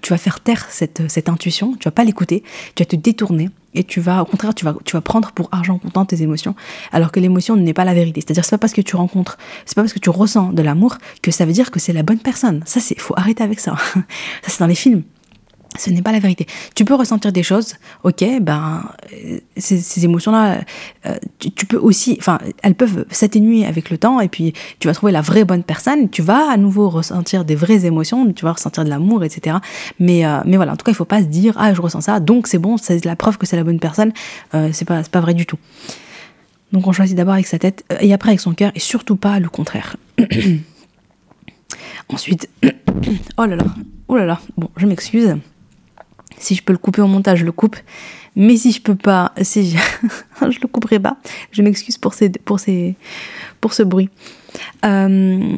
tu vas faire taire cette, cette intuition, tu vas pas l'écouter, tu vas te détourner et tu vas, au contraire, tu vas, tu vas prendre pour argent comptant tes émotions, alors que l'émotion n'est pas la vérité. C'est-à-dire, c'est pas parce que tu rencontres, c'est pas parce que tu ressens de l'amour que ça veut dire que c'est la bonne personne. Ça, c'est, faut arrêter avec ça. ça, c'est dans les films ce n'est pas la vérité. Tu peux ressentir des choses, ok, ben euh, ces, émotions-là, euh, tu, peux aussi, enfin, elles peuvent s'atténuer avec le temps et puis tu vas trouver la vraie bonne personne. Tu vas à nouveau ressentir des vraies émotions, tu vas ressentir de l'amour, etc. Mais euh, mais voilà, en tout cas, il faut pas se dire ah je ressens ça, donc c'est bon, c'est la preuve que c'est la bonne personne. c'est pas pas vrai du tout. Donc on choisit d'abord avec sa tête et après avec son cœur et surtout pas le contraire. Ensuite, oh là là, oh là là, bon, je m'excuse. Si je peux le couper au montage, je le coupe. Mais si je peux pas, si je, je le couperai pas. Je m'excuse pour, ces, pour, ces, pour ce bruit. Euh,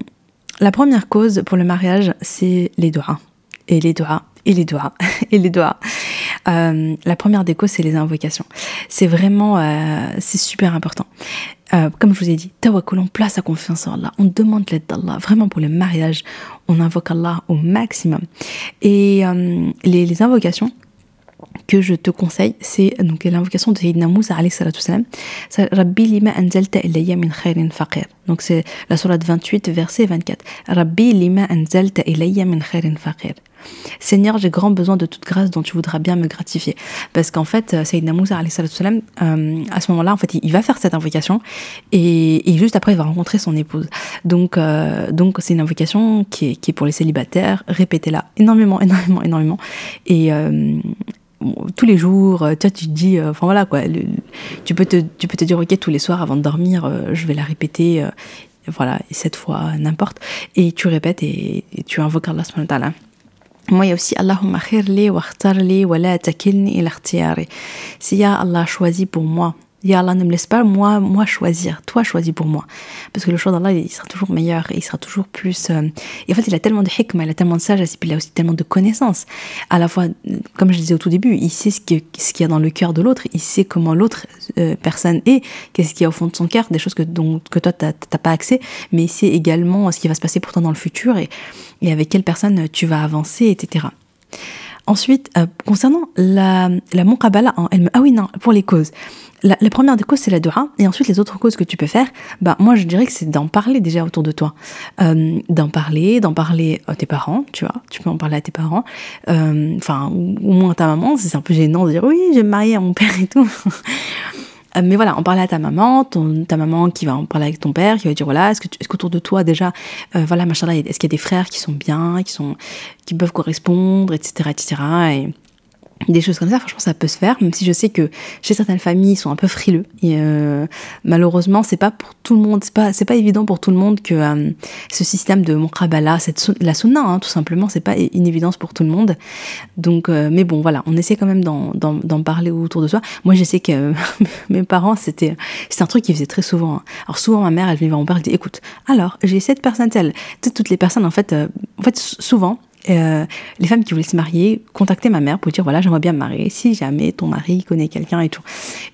la première cause pour le mariage, c'est les doigts. Et les doigts, et les doigts, et les doigts. Euh, la première causes, c'est les invocations. C'est vraiment, euh, c'est super important. Euh, comme je vous ai dit, tawakkul, on place sa confiance en Allah, on demande l'aide d'Allah. Vraiment pour le mariage, on invoque Allah au maximum. Et euh, les, les invocations, que je te conseille, c'est donc l'invocation de Sayyidina Moussa alayhi salatu salam. Rabbi lima anzalta ilayya min khairin faqir. Donc c'est la sourate 28 verset 24. Rabbi lima anzalta ilayya min khairin faqir. Seigneur, j'ai grand besoin de toute grâce dont tu voudras bien me gratifier. Parce qu'en fait, euh, Sayyidina Moussa euh, à ce moment-là, en fait, il, va faire cette invocation et, juste après, il va rencontrer son épouse. Donc, euh, donc c'est une invocation qui est, qui est pour les célibataires. Répétez-la énormément, énormément, énormément. Et, euh, tous les jours, euh, tu, tu te dis, euh, enfin voilà quoi, tu, peux te, tu peux te dire, ok, tous les soirs avant de dormir, euh, je vais la répéter, voilà, et cette fois, n'importe, et tu répètes et, tu invoques Allah subhanahu. Moi, aussi Allahumma khirli wa khtarli wa la takilni ila Si ya Allah choisit pour moi Ya Allah, ne me laisse pas moi, moi choisir. Toi, choisis pour moi. Parce que le choix d'Allah, il sera toujours meilleur il sera toujours plus. Euh, Et en fait, il a tellement de hikmah, il a tellement de sagesse et puis il a aussi tellement de connaissances. À la fois, comme je disais au tout début, il sait ce qu'il qu'il y a dans le cœur de l'autre, il sait comment l'autre euh, personne est, qu'est-ce qu'il y a au fond de son cœur, des choses que, dont, que toi, t'as pas accès, mais il sait également ce qui va se passer pour toi dans le futur et, et avec quelle personne tu vas avancer, etc. Ensuite, euh, concernant la, la muqabala, elle me, ah oui, non, pour les causes. La, première des causes, c'est la dua. Et ensuite, les autres causes que tu peux faire, bah, moi, je dirais que c'est d'en parler déjà autour de toi. Euh, d'en parler, d'en parler à tes parents, tu vois. Tu peux en parler à tes parents. Euh, enfin, au moins à ta maman. C'est un peu gênant de dire oui, je vais me marier à mon père et tout. Euh, mais voilà, en parler à ta maman, ton, ta maman qui va en parler avec ton père, qui va dire voilà, est-ce que est-ce qu'autour de toi déjà, euh, voilà, machin là, est-ce qu'il y a des frères qui sont bien, qui sont, qui peuvent correspondre, etc., etc. Et des choses comme ça, franchement, ça peut se faire, même si je sais que chez certaines familles, ils sont un peu frileux. Et euh, malheureusement, c'est pas pour tout le monde, c'est pas, c'est pas évident pour tout le monde que euh, ce système de Monkrabala, cette la sunna, hein, tout simplement, c'est pas une évidence pour tout le monde. Donc, euh, mais bon, voilà, on essaie quand même d'en parler autour de soi. Moi, je sais que mes parents, c'était, c'est un truc qu'ils faisaient très souvent. Hein. Alors souvent, ma mère, elle venait voir mon père, elle dit, écoute, alors j'ai cette personne-telle, toutes les personnes, en fait, en fait, souvent euh, les femmes qui voulaient se marier contactaient ma mère pour dire voilà j'aimerais bien me marier. Si jamais ton mari connaît quelqu'un et tout.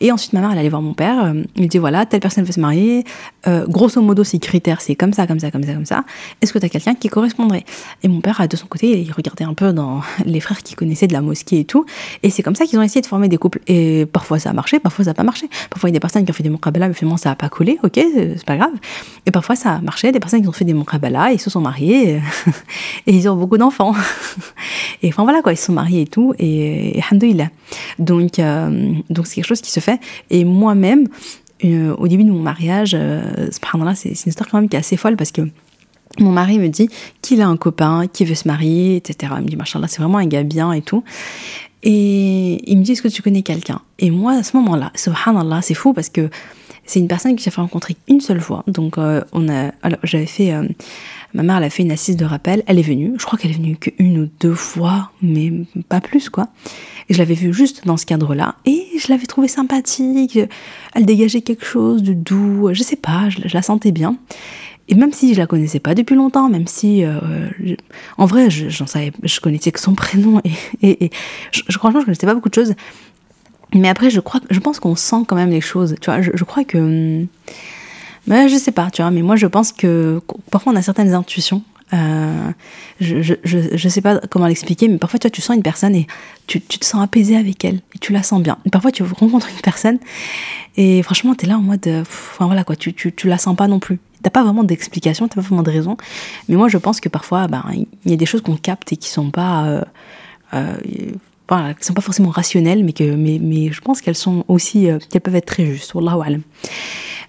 Et ensuite ma mère elle allait voir mon père. Euh, il dit voilà telle personne veut se marier. Euh, grosso modo ces critères c'est comme ça comme ça comme ça comme ça. Est-ce que tu as quelqu'un qui correspondrait? Et mon père de son côté il regardait un peu dans les frères qui connaissaient de la mosquée et tout. Et c'est comme ça qu'ils ont essayé de former des couples. Et parfois ça a marché parfois ça n'a pas marché. Parfois il y a des personnes qui ont fait des muqabala mais finalement ça a pas collé. Ok c'est pas grave. Et parfois ça a marché. Des personnes qui ont fait des muqabala ils se sont mariés. Et ils ont beaucoup d'enfants et enfin voilà quoi, ils sont mariés et tout, et, et Donc, euh, donc c'est quelque chose qui se fait. Et moi-même, euh, au début de mon mariage, euh, c'est une histoire quand même qui est assez folle parce que mon mari me dit qu'il a un copain qui veut se marier, etc. Il me dit, machin là, c'est vraiment un gars bien et tout. Et il me dit, est-ce que tu connais quelqu'un? Et moi, à ce moment-là, subhanallah, c'est fou parce que c'est une personne que j'ai fait rencontrer une seule fois. Donc, on a, alors j'avais fait Ma mère, elle a fait une assise de rappel. Elle est venue. Je crois qu'elle est venue qu'une ou deux fois, mais pas plus, quoi. Et je l'avais vue juste dans ce cadre-là. Et je l'avais trouvée sympathique. Elle dégageait quelque chose de doux. Je sais pas, je, la sentais bien. Et même si je la connaissais pas depuis longtemps, même si, euh, en vrai, j'en savais, je connaissais que son prénom et, et, je, je, franchement, je connaissais pas beaucoup de choses. Mais après, je crois, je pense qu'on sent quand même les choses. Tu vois, je, je crois que mais je sais pas, tu vois, mais moi je pense que parfois on a certaines intuitions. Euh, je, je, je, sais pas comment l'expliquer, mais parfois tu, vois, tu sens une personne et tu, tu, te sens apaisé avec elle et tu la sens bien. Et parfois tu rencontres une personne et franchement tu es là en mode, enfin voilà quoi, tu, tu, tu la sens pas non plus. T'as pas vraiment d'explication, t'as pas vraiment de raison. Mais moi je pense que parfois ben, il y a des choses qu'on capte et qui sont pas. Euh, euh, voilà, qui sont pas forcément rationnelles, mais, que, mais, mais je pense qu'elles sont aussi, euh, qu'elles peuvent être très justes. Wallahu alam.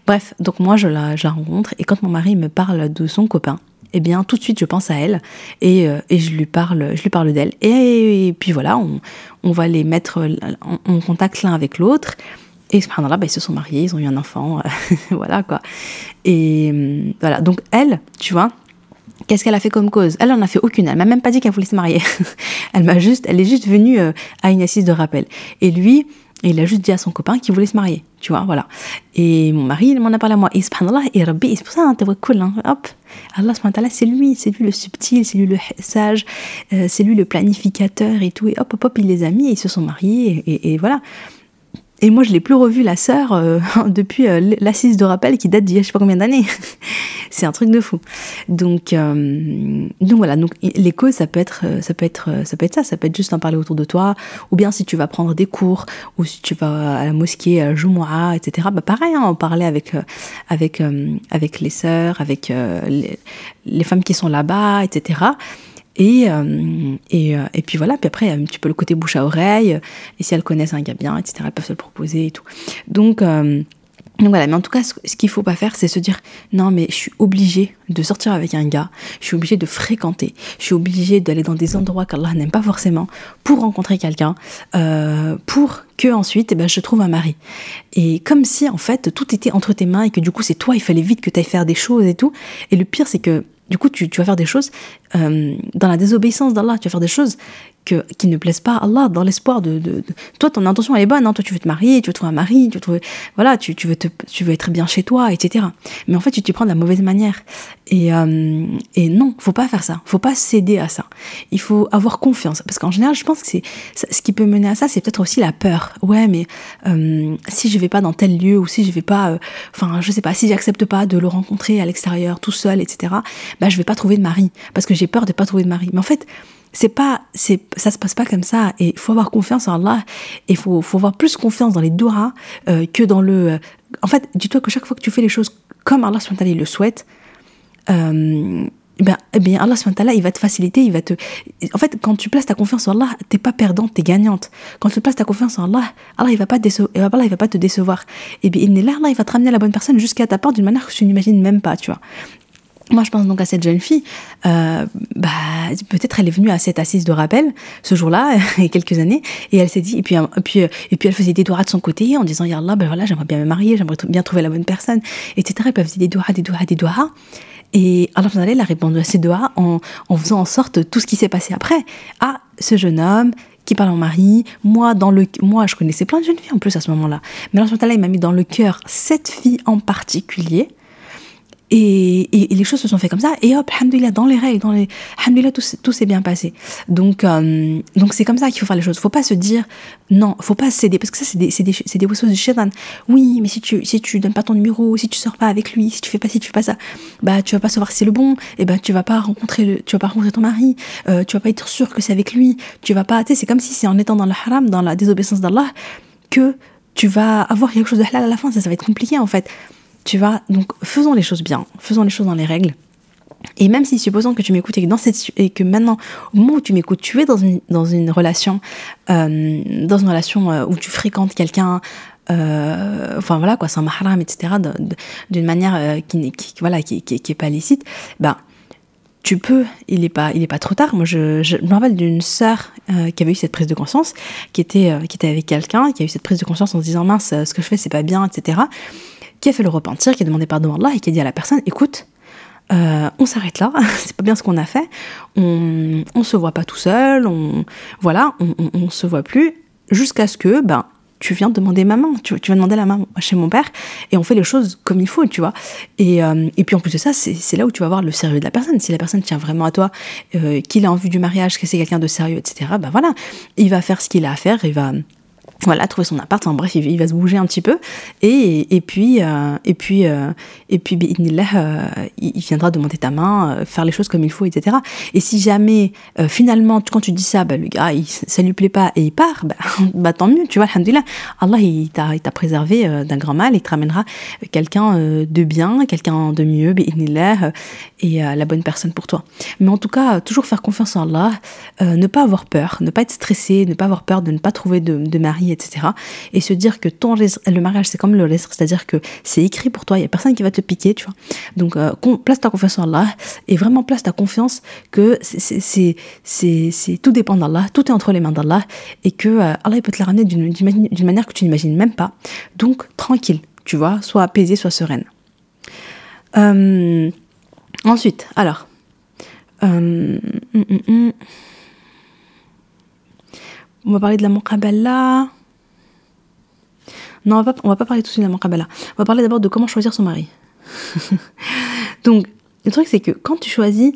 Bref, donc moi je la, je la rencontre et quand mon mari me parle de son copain, eh bien tout de suite je pense à elle et, euh, et je lui parle, je lui parle d'elle. Et, puis voilà, on, on, va les mettre en, contact l'un avec l'autre. Et subhanallah, bah, ils se sont mariés, ils ont eu un enfant, voilà quoi. Et euh, voilà, donc elle, tu vois, Qu'est-ce qu'elle a fait comme cause? Elle en a fait aucune. Elle m'a même pas dit qu'elle voulait se marier. elle m'a juste, elle est juste venue euh, à une assise de rappel. Et lui, il a juste dit à son copain qu'il voulait se marier, tu vois, voilà. Et mon mari, il m'en a parlé à moi. Et subhanallah, et Rabbi, c'est pour ça, hein, t'es cool, hein, hop. Allah c'est lui, c'est lui le subtil, c'est lui le sage, euh, c'est lui le planificateur et tout. Et hop, hop, hop, il les a mis ils se sont mariés. et voilà. Et moi, je l'ai plus revue, la sœur, euh, depuis euh, l'assise de rappel qui date d'il y a je sais pas combien d'années. c'est un truc de fou. Donc, euh, donc voilà. Donc les causes, ça peut être, ça peut être, ça peut être ça. Ça peut être juste en parler autour de toi, ou bien si tu vas prendre des cours, ou si tu vas à la mosquée, à la Jumu'ah, etc. Bah pareil, hein, en parler avec, avec, avec les sœurs, avec les femmes qui sont là-bas, etc. Et, euh, euh, et, puis voilà, puis après, un petit peu le côté bouche à oreille, et si elles connaissent un gars bien, etc., elles peuvent se le proposer et tout. Donc, euh, donc voilà, mais en tout cas, ce, qu'il faut pas faire, c'est se dire non, mais je suis obligée de sortir avec un gars, je suis obligée de fréquenter, je suis obligée d'aller dans des endroits qu'Allah n'aime pas forcément pour rencontrer quelqu'un, pour que ensuite, eh ben, je trouve un mari. Et comme si en fait tout était entre tes mains et que du coup c'est toi, il fallait vite que tu ailles faire des choses et tout. Et le pire, c'est que du coup, tu, vas faire des choses euh, dans la désobéissance d'Allah. Tu vas faire des choses que, qui ne plaisent pas à Allah dans l'espoir de, de, Toi, ton intention, elle est bonne. Hein. Toi, tu veux te marier, tu veux trouver un mari, tu veux, voilà, tu, tu, veux te, tu veux être bien chez toi, etc. Mais en fait, tu t'y prends de la mauvaise manière. Et, euh, et non, faut pas faire ça. faut pas céder à ça. Il faut avoir confiance. Parce qu'en général, je pense que c'est ce qui peut mener à ça, c'est peut-être aussi la peur. Ouais, mais euh, si je vais pas dans tel lieu ou si je vais pas... Euh, enfin, je sais pas, si j'accepte pas de le rencontrer à l'extérieur, tout seul, etc., bah, je vais pas trouver de mari. Parce que j'ai peur de pas trouver de mari. Mais en fait, c'est pas, c'est, ça se passe pas comme ça. Et il faut avoir confiance en Allah. Et il faut, faut avoir plus confiance dans les doigts euh, que dans le. en fait, dis-toi que chaque fois que tu fais les choses comme Allah il le souhaite, euh, ben, eh bien, Allah il va te faciliter, il va te... En fait, quand tu places ta confiance en Allah, t'es pas perdante, t'es gagnante. Quand tu places ta confiance en Allah, Allah, il va pas, Allah, il va pas te décevoir. Et bien, Allah, il va te ramener la bonne personne jusqu'à ta porte d'une manière que tu n'imagines même pas, tu vois. Moi, je pense donc à cette jeune fille. Euh, bah, peut-être elle est venue à cette assise de rappel ce jour-là, il y a quelques années, et elle s'est dit, et puis, et puis, et puis elle faisait des doigts de son côté en disant, Ya Allah, ben voilà, j'aimerais bien me marier, j'aimerais bien trouver la bonne personne, etc. Et puis elle faisait des doigts, des doigts, des doigts. Et Allah a répondu à ces doigts en, en faisant en sorte tout ce qui s'est passé après. Ah, ce jeune homme qui parle en mari, moi, dans le, moi, je connaissais plein de jeunes filles en plus à ce moment-là. Mais Allah, il m'a mis dans le cœur cette fille en particulier et, les choses se sont fait comme ça. Et hop, alhamdoulilah, dans les règles, dans les, alhamdoulilah, tout, s'est bien passé. Donc, euh, donc c'est comme ça qu'il faut faire les choses. Faut pas se dire, non, faut pas céder, parce que ça, c'est des, c'est des, c'est des du shaitan. Oui, mais si tu, si tu donnes pas ton numéro, si tu sors pas avec lui, si tu fais pas si tu fais pas ça, bah, tu vas pas savoir si c'est le bon, et bah, tu vas pas rencontrer le, tu vas pas rencontrer ton mari, euh, tu vas pas être sûr que c'est avec lui, tu vas pas, tu sais, c'est comme si c'est en étant dans le haram, dans la désobéissance d'Allah, que tu vas avoir quelque chose de halal à la fin, ça, ça va être compliqué, en fait. Tu vois, donc faisons les choses bien, faisons les choses dans les règles. Et même si supposons que tu m'écoutes et que, dans cette, et que maintenant, au moment où tu m'écoutes, tu es dans une, dans une relation, euh, dans une relation euh, où tu fréquentes quelqu'un, euh, enfin voilà quoi, sans mahram, etc., d'une manière qui, qui, voilà, qui, qui, pas licite, ben, tu peux, il n'est pas, pas trop tard. Moi, je, je me rappelle d'une sœur qui avait eu cette prise de conscience, qui était, qui était avec quelqu'un, qui a eu cette prise de conscience en se disant mince, ce que je fais, c'est pas bien, etc qui a fait le repentir, qui a demandé pardon à Allah et qui a dit à la personne écoute, euh, on s'arrête là, c'est pas bien ce qu'on a fait, on, on se voit pas tout seul, on, voilà, on, on, se voit plus, jusqu'à ce que, ben, tu viens demander maman, tu, tu vas demander la main chez mon père, et on fait les choses comme il faut, tu vois. Et, euh, et puis en plus de ça, c'est là où tu vas voir le sérieux de la personne. Si la personne tient vraiment à toi, euh, qu'il a en vue du mariage, que c'est quelqu'un de sérieux, etc., ben voilà, il va faire ce qu'il a à faire, il va voilà, trouver son appart. En bref, il, va se bouger un petit peu. Et, et puis, euh, et puis, euh, et puis, euh, il, viendra demander ta main, euh, faire les choses comme il faut, etc. Et si jamais, euh, finalement, quand tu dis ça, bah, le gars, il, ça lui plaît pas et il part, bah, bah tant mieux, tu vois, alhamdoulilah. Allah, il t'a préservé d'un grand mal il te ramènera quelqu'un de bien, quelqu'un de mieux, et la bonne personne pour toi. Mais en tout cas, toujours faire confiance en Allah, ne pas avoir peur, ne pas être stressé, ne pas avoir peur de ne pas trouver de, de mari etc. Et se dire que ton le mariage, c'est comme le reste, c'est-à-dire que c'est écrit pour toi, il n'y a personne qui va te piquer, tu vois. Donc, euh, place ta confiance en Allah et vraiment place ta confiance que c'est, tout dépend d'Allah, tout est entre les mains d'Allah et que euh, Allah peut te la ramener d'une, manière que tu n'imagines même pas. Donc, tranquille, tu vois, soit apaisée, soit sereine. Euh, ensuite, alors. Hum, hum, hum, on va parler de la muqabala. Non, on va pas, on va pas parler tout de suite de la. On va parler d'abord de comment choisir son mari. Donc, le truc, c'est que quand tu choisis.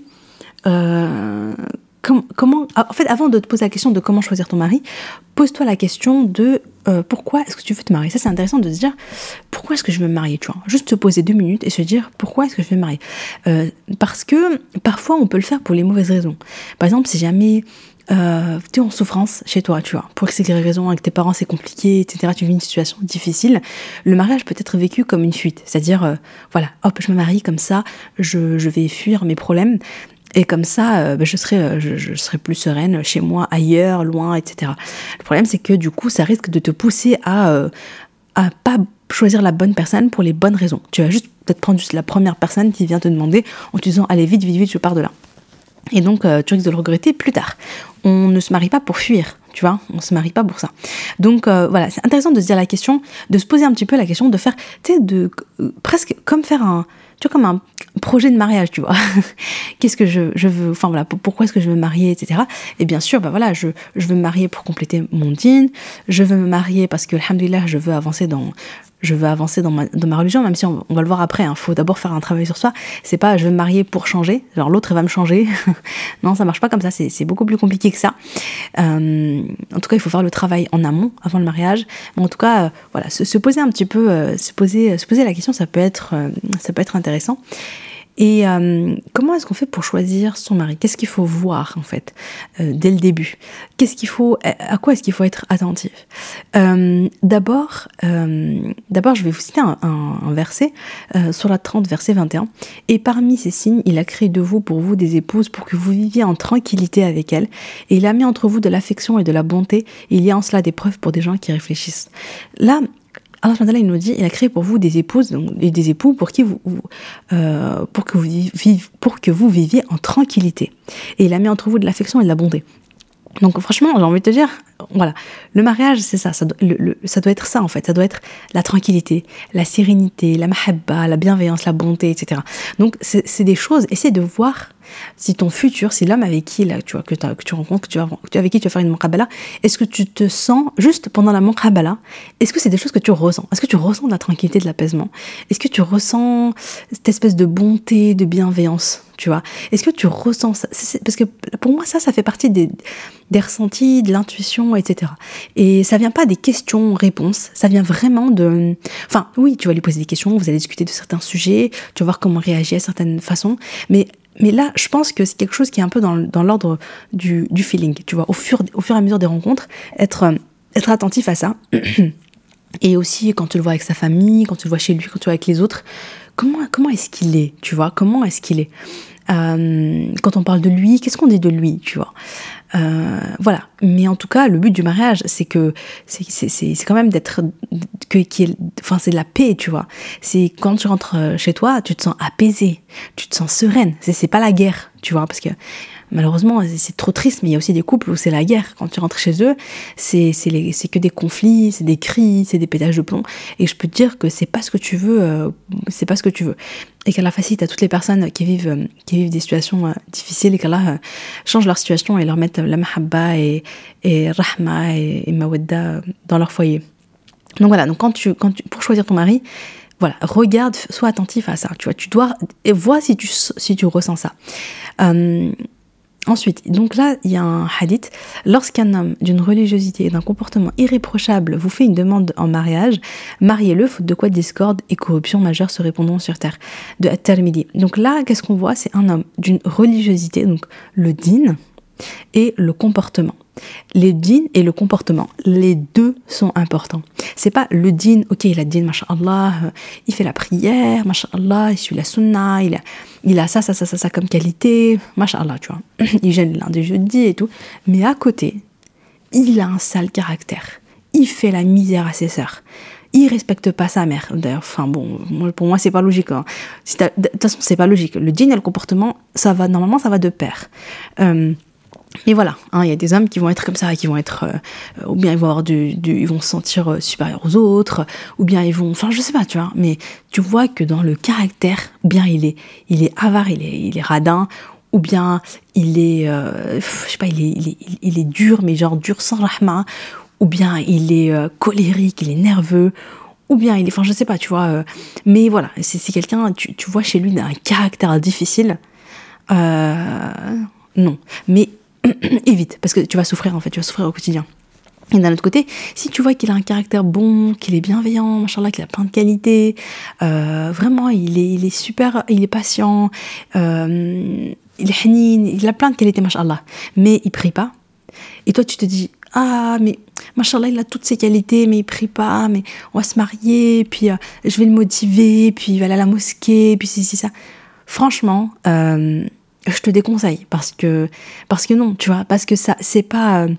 Euh, comment, en fait, avant de te poser la question de comment choisir ton mari, pose-toi la question de euh, pourquoi est-ce que tu veux te marier? Ça, c'est intéressant de se dire pourquoi est-ce que je veux me marier, tu vois? Juste se poser deux minutes et se dire pourquoi est-ce que je veux me marier? Euh, parce que parfois, on peut le faire pour les mauvaises raisons. Par exemple, si jamais euh, tu es en souffrance chez toi, tu vois, pour X raison, avec tes parents c'est compliqué, etc., tu vis une situation difficile, le mariage peut être vécu comme une fuite. C'est-à-dire, euh, voilà, hop, je me marie comme ça, je, vais fuir mes problèmes, et comme ça, euh, ben, je, serai, euh, je, serai plus sereine chez moi, ailleurs, loin, etc. Le problème, c'est que du coup, ça risque de te pousser à, à pas choisir la bonne personne pour les bonnes raisons. Tu vas juste peut-être prendre juste la première personne qui vient te demander en te disant, allez, vite, vite, vite, je pars de là. Et donc, euh, tu risques de le regretter plus tard. On ne se marie pas pour fuir, tu vois, on se marie pas pour ça. Donc euh, voilà, c'est intéressant de se dire la question, de se poser un petit peu la question, de faire, tu sais, de euh, presque comme faire un, projet de mariage, tu vois. Qu'est-ce que je, veux, enfin voilà, pourquoi est-ce que je veux me marier, etc. Et bien sûr, bah voilà, je, je veux me marier pour compléter mon dîne, je veux me marier parce que, alhamdoulilah, je veux avancer dans, je veux avancer dans ma, religion, même si on, va le voir après, il hein. faut d'abord faire un travail sur soi. C'est pas je veux me marier pour changer, genre l'autre va me changer. non, ça marche pas comme ça, c'est beaucoup plus compliqué que ça. Euh, en tout cas, il faut faire le travail en amont, avant le mariage. En tout cas, euh, voilà, se, se, poser un petit peu, euh, se, poser, se poser la question, ça peut être intéressant. Et euh, comment est-ce qu'on fait pour choisir son mari? Qu'est-ce qu'il faut voir en fait euh, dès le début? Qu'est-ce qu'il faut À quoi est-ce qu'il faut être attentif? Euh, D'abord, d'abord, je vais vous citer un, un verset sur la 30, verset 21. Et parmi ces signes, il a créé de vous pour vous des épouses pour que vous viviez en tranquillité avec elles. Et il a mis entre vous de l'affection et de la bonté. Il y a en cela des preuves pour des gens qui réfléchissent. Là, Allah il nous dit, il a créé pour vous des épouses et des époux pour qui vous, euh, pour que vous pour que vous viviez en tranquillité. Et il a mis entre vous de l'affection et de la bonté. Donc franchement, j'ai envie de te dire, voilà, le mariage, c'est ça, ça ça doit être ça en fait, ça doit être la tranquillité, la sérénité, la mahabba, la bienveillance, la bonté, etc. Donc c'est des choses, essaie de voir si ton futur, si l'homme avec qui tu vois, que, tu rencontres, que tu avec qui tu vas faire une muqabala, est-ce que tu te sens juste pendant la muqabala, est-ce que c'est des choses que tu ressens? Est-ce que tu ressens de la tranquillité, de l'apaisement? Est-ce que tu ressens cette espèce de bonté, de bienveillance tu vois? Est-ce que tu ressens ça? Parce que pour moi, ça, ça fait partie des, des ressentis, de l'intuition, etc. Et ça vient pas des questions-réponses, ça vient vraiment de... Enfin, oui, tu vas lui poser des questions, vous allez discuter de certains sujets, tu vas voir comment réagir à certaines façons, mais mais là, je pense que c'est quelque chose qui est un peu dans, dans l'ordre du, du, feeling, tu vois, au fur, au fur et à mesure des rencontres, être, euh, être attentif à ça. Et aussi, quand tu le vois avec sa famille, quand tu le vois chez lui, quand tu le vois avec les autres, comment, comment est-ce qu'il est, tu vois, comment est-ce qu'il est, euh, Quand on parle de lui, qu'est-ce qu'on dit de lui, tu vois? Euh, voilà. Mais en tout cas, le but du mariage, c'est que c'est quand même d'être que enfin c'est de la paix, tu vois. C'est quand tu rentres euh, chez toi, tu te sens apaisé, tu te sens sereine. C'est pas la guerre, tu vois, parce que malheureusement, c'est trop triste, mais il y a aussi des couples où c'est la guerre. Quand tu rentres chez eux, c'est que des conflits, c'est des cris, c'est des pétages de plomb. Et je peux te dire que c'est pas ce que tu veux, euh, c'est pas ce que tu veux. Et qu'Allah facilite à toutes les personnes qui vivent, euh, qui vivent des situations euh, difficiles et qu'Allah change leur situation et leur mette la mahabba et, et rahma et, et mawadda dans leur foyer. Donc voilà, donc quand tu, quand tu, pour choisir ton mari, voilà, regarde, sois attentif à ça. Tu vois, tu dois et vois si tu si tu ressens ça. Ensuite, donc là, il y a un hadith. Lorsqu'un homme d'une religiosité et d'un comportement irréprochable vous fait une demande en mariage, mariez-le, faute de quoi discorde et corruption majeure se répondront sur terre. De At-Tirmidhi. Donc là, qu'est-ce qu'on voit? C'est un homme d'une religiosité, donc le din, et le comportement. Les dînes et le comportement, les deux sont importants. C'est pas le dîne, ok, il a din, mashallah, euh, il fait la prière, mashallah, il suit la sunna, il a, il a ça, ça, ça, ça, ça comme qualité, mashallah, tu vois. Il gêne lundi, jeudi et tout. Mais à côté, il a un sale caractère. Il fait la misère à ses sœurs il respecte pas sa mère. D'ailleurs, enfin bon, pour moi c'est pas logique. Hein. De toute façon, c'est pas logique. Le dîne et le comportement, ça va normalement, ça va de pair. Euh, mais voilà, hein, il y a des hommes qui vont être comme ça, qui vont être, euh, ou bien ils vont avoir du, ils vont se sentir euh, supérieurs aux autres, ou bien ils vont, enfin je sais pas, tu vois. Mais tu vois que dans le caractère, bien il est, il est avare, il est, il est radin, ou bien il est, euh, je sais pas, il est, il est, dur, mais genre dur sans rahma, ou bien il est colérique, il est nerveux, ou bien il est, enfin je sais pas, tu vois. mais voilà, c'est quelqu'un, tu, tu vois chez lui un caractère difficile. non, mais évite, parce que tu vas souffrir en fait, tu vas souffrir au quotidien. Et d'un autre côté, si tu vois qu'il a un caractère bon, qu'il est bienveillant, machallah, qu'il a plein de qualités, euh, vraiment, il est, il est super, il est patient, euh, il est hanin, il a plein de qualités, machallah, mais il prie pas. Et toi, tu te dis, ah, mais machallah, il a toutes ces qualités, mais il prie pas, mais on va se marier, puis euh, je vais le motiver, puis il va aller à la mosquée, puis si, si, ça. Franchement, je te déconseille parce que parce que non tu vois parce que ça c'est pas euh,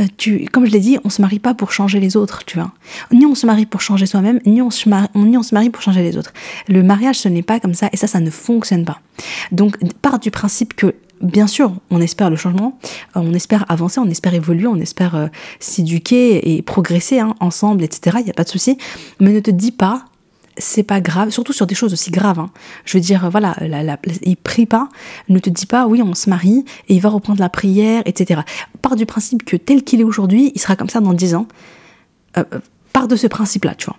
euh, tu comme je l'ai dit on se marie pas pour changer les autres tu vois ni on se marie pour changer soi-même ni on se marie ni on se marie pour changer les autres le mariage ce n'est pas comme ça et ça ça ne fonctionne pas donc part du principe que bien sûr, on espère le changement, euh, on espère avancer, on espère évoluer, on espère s'éduquer et progresser hein, ensemble, etc. Il n'y a pas de souci. Mais ne te dis pas, c'est pas grave, surtout sur des choses aussi graves. Hein. Je veux dire, voilà, la, il prie pas, ne te dit pas, oui, on se marie et il va reprendre la prière, etc. Part du principe que tel qu'il est aujourd'hui, il sera comme ça dans dix ans. Euh, euh part de ce principe-là, tu vois.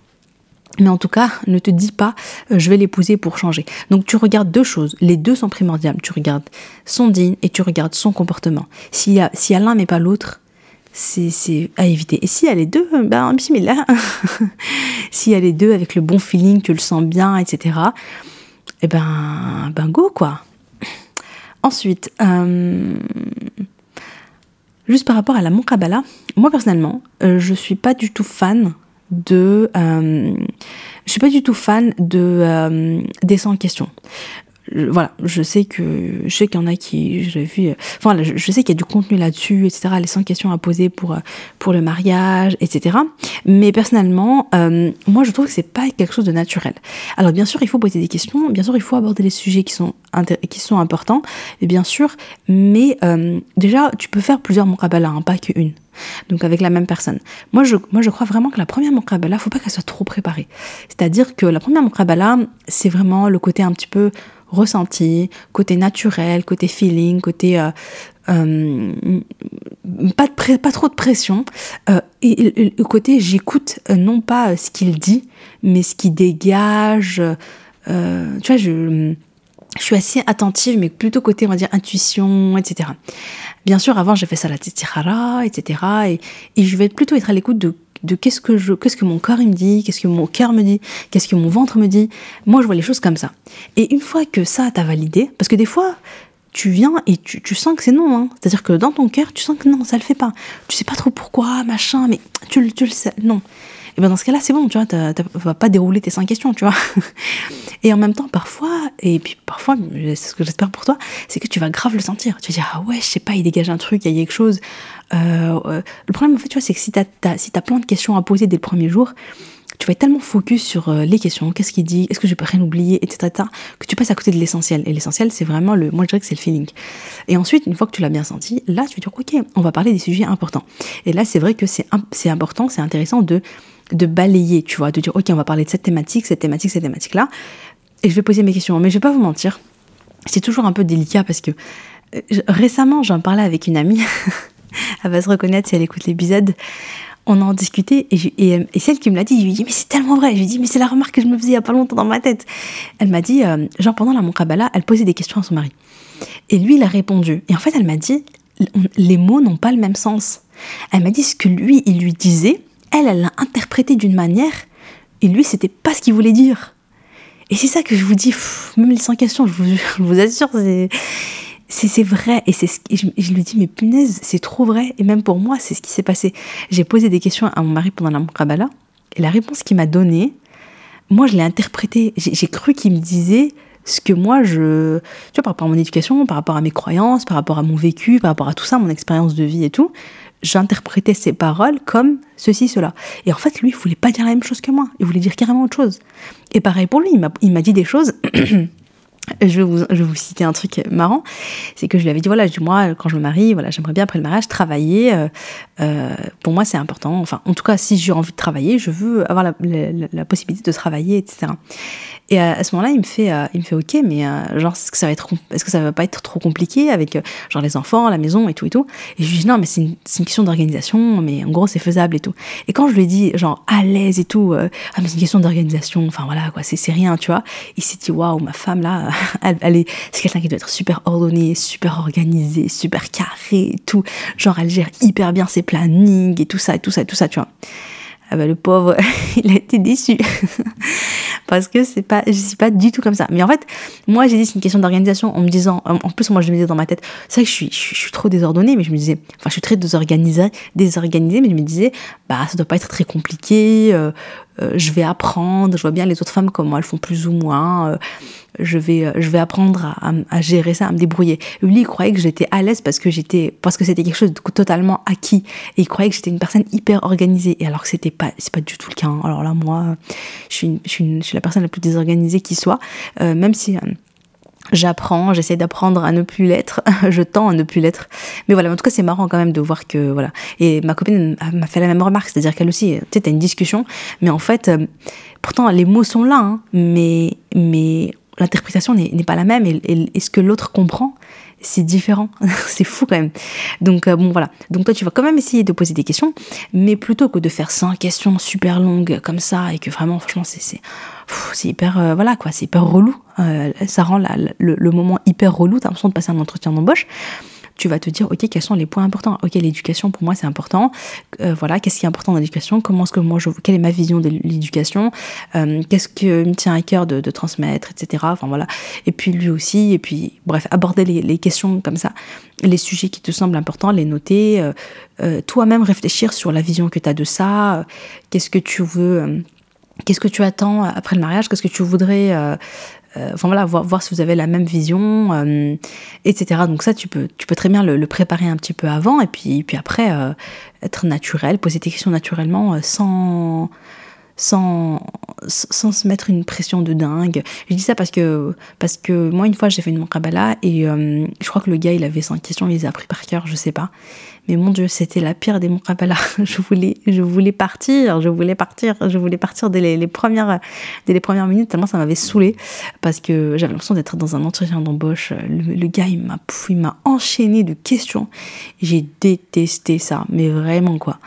Mais en tout cas, ne te dis pas, euh, je vais l'épouser pour changer. Donc tu regardes deux choses, les deux sont primordiales. Tu regardes son digne et tu regardes son comportement. S'il y a, si y a l'un mais pas l'autre, c'est à éviter. Et s'il y a les deux, ben bismillah. s'il y a les deux avec le bon feeling, tu le sens bien, etc. eh ben, ben go quoi. Ensuite, euh, juste par rapport à la Monkabala, moi personnellement, euh, je suis pas du tout fan de, euh, je suis pas du tout fan de des 100 questions voilà, je sais que je sais qu'il y en a qui, j'ai vu, enfin, je, je sais qu'il y a du contenu là-dessus, etc. Les 100 questions à poser pour pour le mariage, etc. Mais personnellement, euh, moi, je trouve que c'est pas quelque chose de naturel. Alors, bien sûr, il faut poser des questions, bien sûr, il faut aborder les sujets qui sont qui sont importants, et bien sûr, mais euh, déjà, tu peux faire plusieurs muqabala, hein, pas qu'une. Donc avec la même personne. Moi je, moi, je crois vraiment que la première muqabala, faut pas qu'elle soit trop préparée. C'est-à-dire que la première muqabala, c'est vraiment le côté un petit peu ressenti, côté naturel, côté feeling, côté euh, euh, pas, pas trop de pression. Euh, et, le côté j'écoute non pas ce qu'il dit, mais ce qu'il dégage. tu vois, je, suis assez attentive, mais plutôt côté, on va dire, intuition, etc. Bien sûr, avant, j'ai fait ça la tistihara, etc. Et, et je vais plutôt être à l'écoute de de qu'est-ce que je, qu'est-ce que mon corps il me dit, qu'est-ce que mon cœur me dit, qu'est-ce que mon ventre me dit. Moi, je vois les choses comme ça. Et une fois que ça t'a validé, parce que des fois, tu viens et tu, tu sens que c'est non. Hein. C'est-à-dire que dans ton cœur, tu sens que non, ça le fait pas. Tu sais pas trop pourquoi, machin, mais tu, tu le sais, non. Et bien dans ce cas-là, c'est bon, tu vois, tu vas pas dérouler tes cinq questions, tu vois. Et en même temps, parfois, et puis parfois, c'est ce que j'espère pour toi, c'est que tu vas grave le sentir. Tu vas dire, ah ouais, je sais pas, il dégage un truc, il y a quelque chose. Euh, euh, le problème, en fait, tu vois, c'est que si tu as, si as plein de questions à poser dès le premier jour, tu vas être tellement focus sur euh, les questions, qu'est-ce qu'il dit, est-ce que je peux rien oublier, etc., que tu passes à côté de l'essentiel. Et l'essentiel, c'est vraiment le, moi je dirais que c'est le feeling. Et ensuite, une fois que tu l'as bien senti, là, tu vas dire, ok, on va parler des sujets importants. Et là, c'est vrai que c'est important, c'est intéressant de de balayer, tu vois, de dire ok, on va parler de cette thématique, cette thématique, cette thématique-là, et je vais poser mes questions. Mais je vais pas vous mentir, c'est toujours un peu délicat parce que euh, récemment, j'en parlais avec une amie, elle va se reconnaître si elle écoute l'épisode. On en discutait et, et, celle qui me l'a dit, je lui ai dit mais c'est tellement vrai. Je lui ai dit mais c'est la remarque que je me faisais il y a pas longtemps dans ma tête. Elle m'a dit euh, genre pendant la Monkabala, elle posait des questions à son mari et lui il a répondu. Et en fait elle m'a dit les mots n'ont pas le même sens. Elle m'a dit ce que lui il lui disait, elle, elle l'a interprété d'une manière, et lui, c'était pas ce qu'il voulait dire. Et c'est ça que je vous dis, même les sans questions, je vous, assure, c'est vrai. Et, c'est je, je, lui dis, mais punaise, c'est trop vrai. Et même pour moi, c'est ce qui s'est passé. J'ai posé des questions à mon mari pendant la Mukabala, et la réponse qu'il m'a donnée, moi, je l'ai interprétée. J'ai cru qu'il me disait ce que moi, je. Tu vois, par rapport à mon éducation, par rapport à mes croyances, par rapport à mon vécu, par rapport à tout ça, mon expérience de vie et tout j'interprétais ses paroles comme ceci, cela. Et en fait, lui, il voulait pas dire la même chose que moi. Il voulait dire carrément autre chose. Et pareil pour lui, il m'a dit des choses je vais, vous, citer un truc marrant, c'est que je lui avais dit voilà, je dis, moi quand je me marie, voilà, j'aimerais bien après le mariage travailler. Euh, euh, pour moi, c'est important. Enfin, en tout cas, si j'ai envie de travailler, je veux avoir la, possibilité de travailler, etc. Et à, ce moment-là, il me fait, euh, il me fait ok, mais genre, est-ce que ça va être, est-ce que ça va pas être trop compliqué avec genre les enfants, la maison et tout et tout? Et je lui dis non, mais c'est une, une, question d'organisation, mais en gros, c'est faisable et tout. Et quand je lui dit genre à l'aise et tout, ah mais c'est une question d'organisation, enfin voilà quoi, c'est rien, tu vois. Il s'est dit waouh, ma femme là est, c'est quelqu'un qui doit être super ordonné, super organisé, super carré et tout. Genre, elle gère hyper bien ses plannings et tout ça, et tout ça, et tout ça, tu vois. Ah bah, le pauvre, il a été déçu. Parce que c'est pas, je suis pas du tout comme ça. Mais en fait, moi, j'ai dit c'est une question d'organisation en me disant, en plus, moi, je me disais dans ma tête, c'est vrai que je suis, je, suis trop désordonnée, mais je me disais, enfin, je suis très désorganisée, désorganisée, mais je me disais, bah, ça doit pas être très compliqué, euh, je vais apprendre, je vois bien les autres femmes comment elles font plus ou moins, euh, je vais, je vais apprendre à, à, gérer ça, à me débrouiller. Lui, il croyait que j'étais à l'aise parce que j'étais, parce que c'était quelque chose de totalement acquis, et il croyait que j'étais une personne hyper organisée, et alors que c'était pas, c'est pas du tout le cas. Hein. Alors là, moi, je suis, je suis, je suis la personne la plus désorganisée qui soit, euh, même si j'apprends, j'essaie d'apprendre à ne plus l'être, je tends à ne plus l'être. Mais voilà, en tout cas, c'est marrant quand même de voir que, voilà. Et ma copine m'a fait la même remarque, c'est-à-dire qu'elle aussi, tu sais, t'as une discussion, mais en fait, euh, pourtant, les mots sont là, hein, mais, mais l'interprétation n'est pas la même, et, et, ce que l'autre comprend, c'est différent. c'est fou quand même. Donc, euh, bon, voilà. Donc, toi, tu vas quand même essayer de poser des questions, mais plutôt que de faire 100 questions super longues comme ça, et que vraiment, franchement, c'est c'est hyper euh, voilà quoi c'est hyper relou euh, ça rend la, le, moment hyper relou t'as l'impression de passer un entretien d'embauche tu vas te dire, ok, quels sont les points importants? Ok, l'éducation pour moi c'est important. Euh, voilà, qu'est-ce qui est important dans l'éducation? Comment est-ce que moi quelle est ma vision de l'éducation? Euh, Qu'est-ce qui me tient à cœur de, transmettre, etc. Enfin voilà. Et puis lui aussi. Et puis bref, aborder les, questions comme ça, les sujets qui te semblent importants, les noter. Toi-même réfléchir sur la vision que tu as de ça. Qu'est-ce que tu veux Qu'est-ce que tu attends après le mariage? Qu'est-ce que tu voudrais euh, euh, enfin voilà, voir, si vous avez la même vision, euh, etc. Donc ça, tu peux, tu peux très bien le, préparer un petit peu avant et puis, puis après être naturel, poser tes questions naturellement sans, sans, sans se mettre une pression de dingue. Je dis ça parce que, parce que moi, une fois, j'ai fait une Kabbalah et je crois que le gars, il avait 100 questions, il les a appris par cœur, je sais pas. Mais mon Dieu, c'était la pire des Muqabala. je voulais, je voulais partir, je voulais partir, je voulais partir dès les, premières, dès les premières minutes, tellement ça m'avait saoulé parce que j'avais l'impression d'être dans un entretien d'embauche. Le, gars, il m'a, m'a enchaîné de questions. J'ai détesté ça, mais vraiment quoi.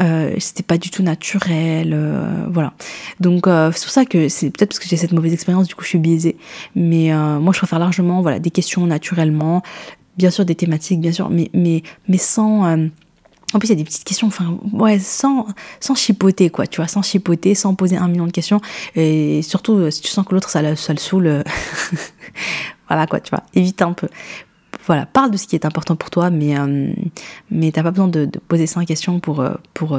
Euh, c'était pas du tout naturel, euh, voilà. Donc euh, c'est pour ça que c'est peut-être parce que j'ai cette mauvaise expérience, du coup je suis biaisée. Mais moi je préfère largement, voilà, des questions naturellement, bien sûr des thématiques, bien sûr, mais, mais, mais sans... Euh, en plus, il y a des petites questions, enfin, ouais, sans, sans chipoter, quoi, tu vois, sans chipoter, sans poser un million de questions. Et surtout, euh, si tu sens que l'autre, ça, ça, le saoule, euh, voilà, quoi, tu vois, évite un peu. Voilà, parle de ce qui est important pour toi, mais, mais t'as pas besoin de, de, poser 100 questions pour, pour,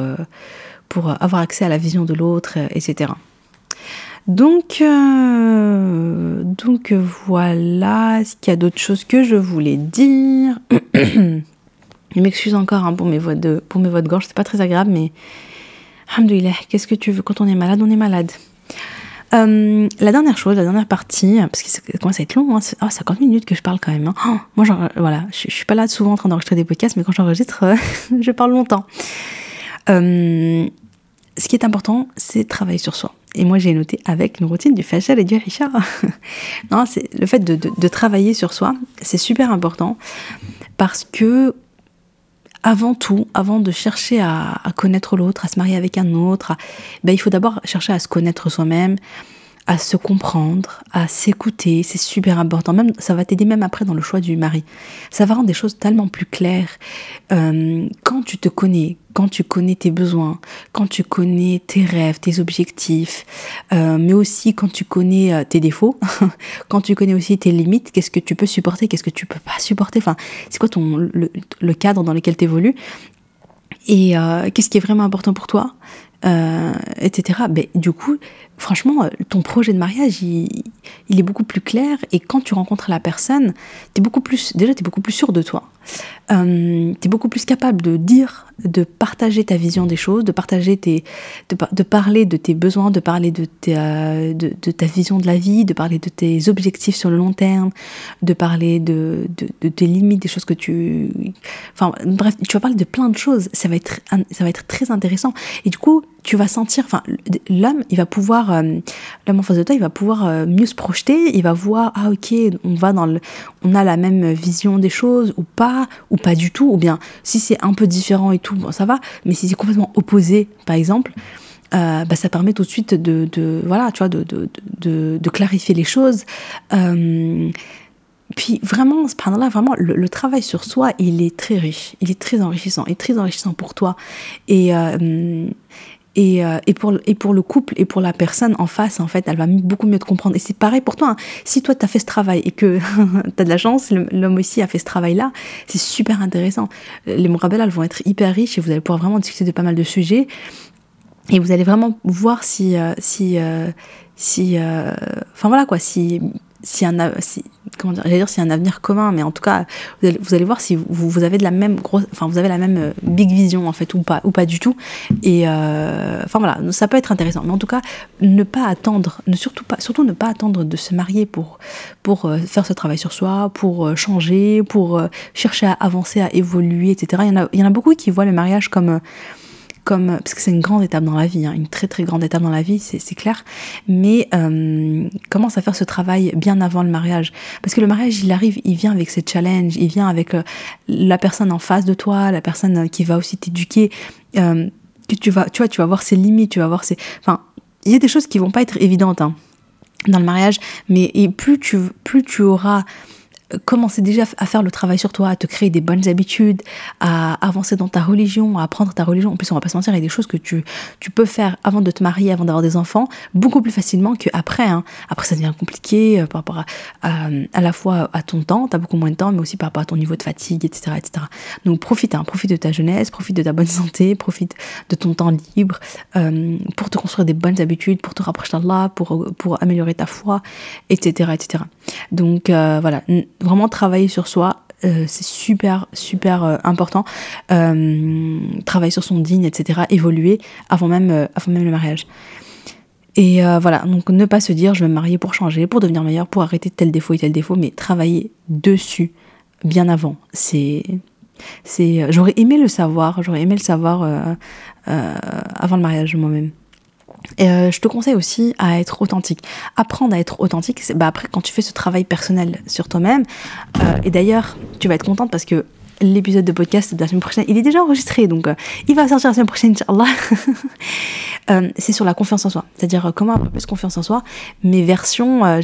pour avoir accès à la vision de l'autre, etc. Donc, euh, donc voilà, est-ce qu'il y a d'autres choses que je voulais dire Je m'excuse encore hein, pour, mes voix de, pour mes voix de gorge, c'est pas très agréable, mais Alhamdoulilah, qu'est-ce que tu veux Quand on est malade, on est malade. Euh, la dernière chose, la dernière partie, parce que ça commence à être long, hein, c'est 50 minutes que je parle quand même. Hein. Oh, moi, genre, voilà, je, suis pas là souvent en train d'enregistrer des podcasts, mais quand j'enregistre, je parle longtemps. Euh, ce qui est important, c'est travailler sur soi. Et moi, j'ai noté avec une routine du Fajr et du Richard. non, c'est le fait de, travailler sur soi, c'est super important parce que avant tout, avant de chercher à, connaître l'autre, à se marier avec un autre, ben, il faut d'abord chercher à se connaître soi-même, à se comprendre, à s'écouter, c'est super important. Même ça va t'aider même après dans le choix du mari. Ça va rendre des choses tellement plus claires. Euh, quand tu te connais, quand tu connais tes besoins, quand tu connais tes rêves, tes objectifs, euh, mais aussi quand tu connais euh, tes défauts, quand tu connais aussi tes limites, qu'est-ce que tu peux supporter, qu'est-ce que tu peux pas supporter? Enfin, c'est quoi ton le, cadre dans lequel tu évolues et qu'est-ce qui est vraiment important pour toi? Etc. Ben, du coup, franchement, euh, ton projet de mariage, il, est beaucoup plus clair. Et quand tu rencontres la personne, beaucoup plus, déjà, tu es beaucoup plus sûr de toi. Euh, tu es beaucoup plus capable de dire, de partager ta vision des choses, de partager tes, de, parler de tes besoins, de parler de, de, ta vision de la vie, de parler de tes objectifs sur le long terme, de parler de, de, tes limites, des choses que tu... Enfin, bref, tu vas parler de plein de choses. Ça va être, ça va être très intéressant. Et du coup, tu vas sentir, enfin, l'homme, il va pouvoir, euh, l'homme en face de toi, il va pouvoir euh, mieux se projeter, il va voir, ah ok, on va dans le, on a la même vision des choses ou pas, ou pas du tout, ou bien si c'est un peu différent et tout, bon, ça va, mais si c'est complètement opposé, par exemple, euh, bah, ça permet tout de suite de, voilà, tu vois, de, clarifier les choses. puis vraiment, là vraiment, le, le, travail sur soi, il est très riche, il est très enrichissant, et très enrichissant pour toi. Et, et, euh, et, pour, le couple et pour la personne en face, en fait, elle va beaucoup mieux te comprendre. Et c'est pareil pour toi. Hein. Si toi, tu as fait ce travail et que tu as de la chance, l'homme aussi a fait ce travail-là, c'est super intéressant. Les Morabelles, elles vont être hyper riches et vous allez pouvoir vraiment discuter de pas mal de sujets. Et vous allez vraiment voir si, euh, si, euh, si, enfin voilà quoi, si si un si, comment dire, dire si un avenir commun, mais en tout cas, vous allez, voir si vous, vous, avez de la même grosse, enfin vous avez la même euh, big vision en fait ou pas ou pas du tout. Et euh, enfin voilà, ça peut être intéressant. Mais en tout cas, ne pas attendre, ne surtout pas, surtout ne pas attendre de se marier pour pour euh, faire ce travail sur soi, pour changer, pour chercher à avancer, à évoluer, etc. Il y en a, il y en a beaucoup qui voient le mariage comme comme parce que c'est une grande étape dans la vie, hein, une très très grande étape dans la vie, c'est clair. Mais euh, commence à faire ce travail bien avant le mariage, parce que le mariage, il arrive, il vient avec ses challenges, il vient avec euh, la personne en face de toi, la personne qui va aussi t'éduquer. Euh, tu vas, tu vois, tu vas voir ses limites, tu vas voir ses, enfin, il y a des choses qui vont pas être évidentes hein, dans le mariage, mais et plus tu plus tu auras commencer déjà à faire le travail sur toi, à te créer des bonnes habitudes, à avancer dans ta religion, à apprendre ta religion. En plus, on va pas se mentir, il y a des choses que tu, tu peux faire avant de te marier, avant d'avoir des enfants, beaucoup plus facilement qu'après. Hein. Après, ça devient compliqué euh, par rapport à, à, la fois à ton temps, tu as beaucoup moins de temps, mais aussi par rapport à ton niveau de fatigue, etc. etc. Donc profite, hein, profite de ta jeunesse, profite de ta bonne santé, profite de ton temps libre euh, pour te construire des bonnes habitudes, pour te rapprocher d'Allah, pour, pour améliorer ta foi, etc. etc. Donc euh, voilà, vraiment travailler sur soi, euh, c'est super super euh, important. travailler sur son digne, etc. Évoluer avant même, le mariage. Et voilà, donc ne pas se dire je vais me marier pour changer, pour devenir meilleur, pour arrêter tel défaut et tel défaut, mais travailler dessus bien avant. C'est, j'aurais aimé le savoir, j'aurais aimé le savoir avant le mariage moi-même. Euh, je te conseille aussi à être authentique. Apprendre à être authentique, bah après quand tu fais ce travail personnel sur toi-même, euh, et d'ailleurs tu vas être contente parce que l'épisode de podcast de la semaine prochaine, il est déjà enregistré, donc euh, il va sortir la semaine prochaine, Inch'Allah. Euh, c'est sur la confiance en soi. C'est-à-dire euh, comment avoir plus confiance en soi, mais version, euh,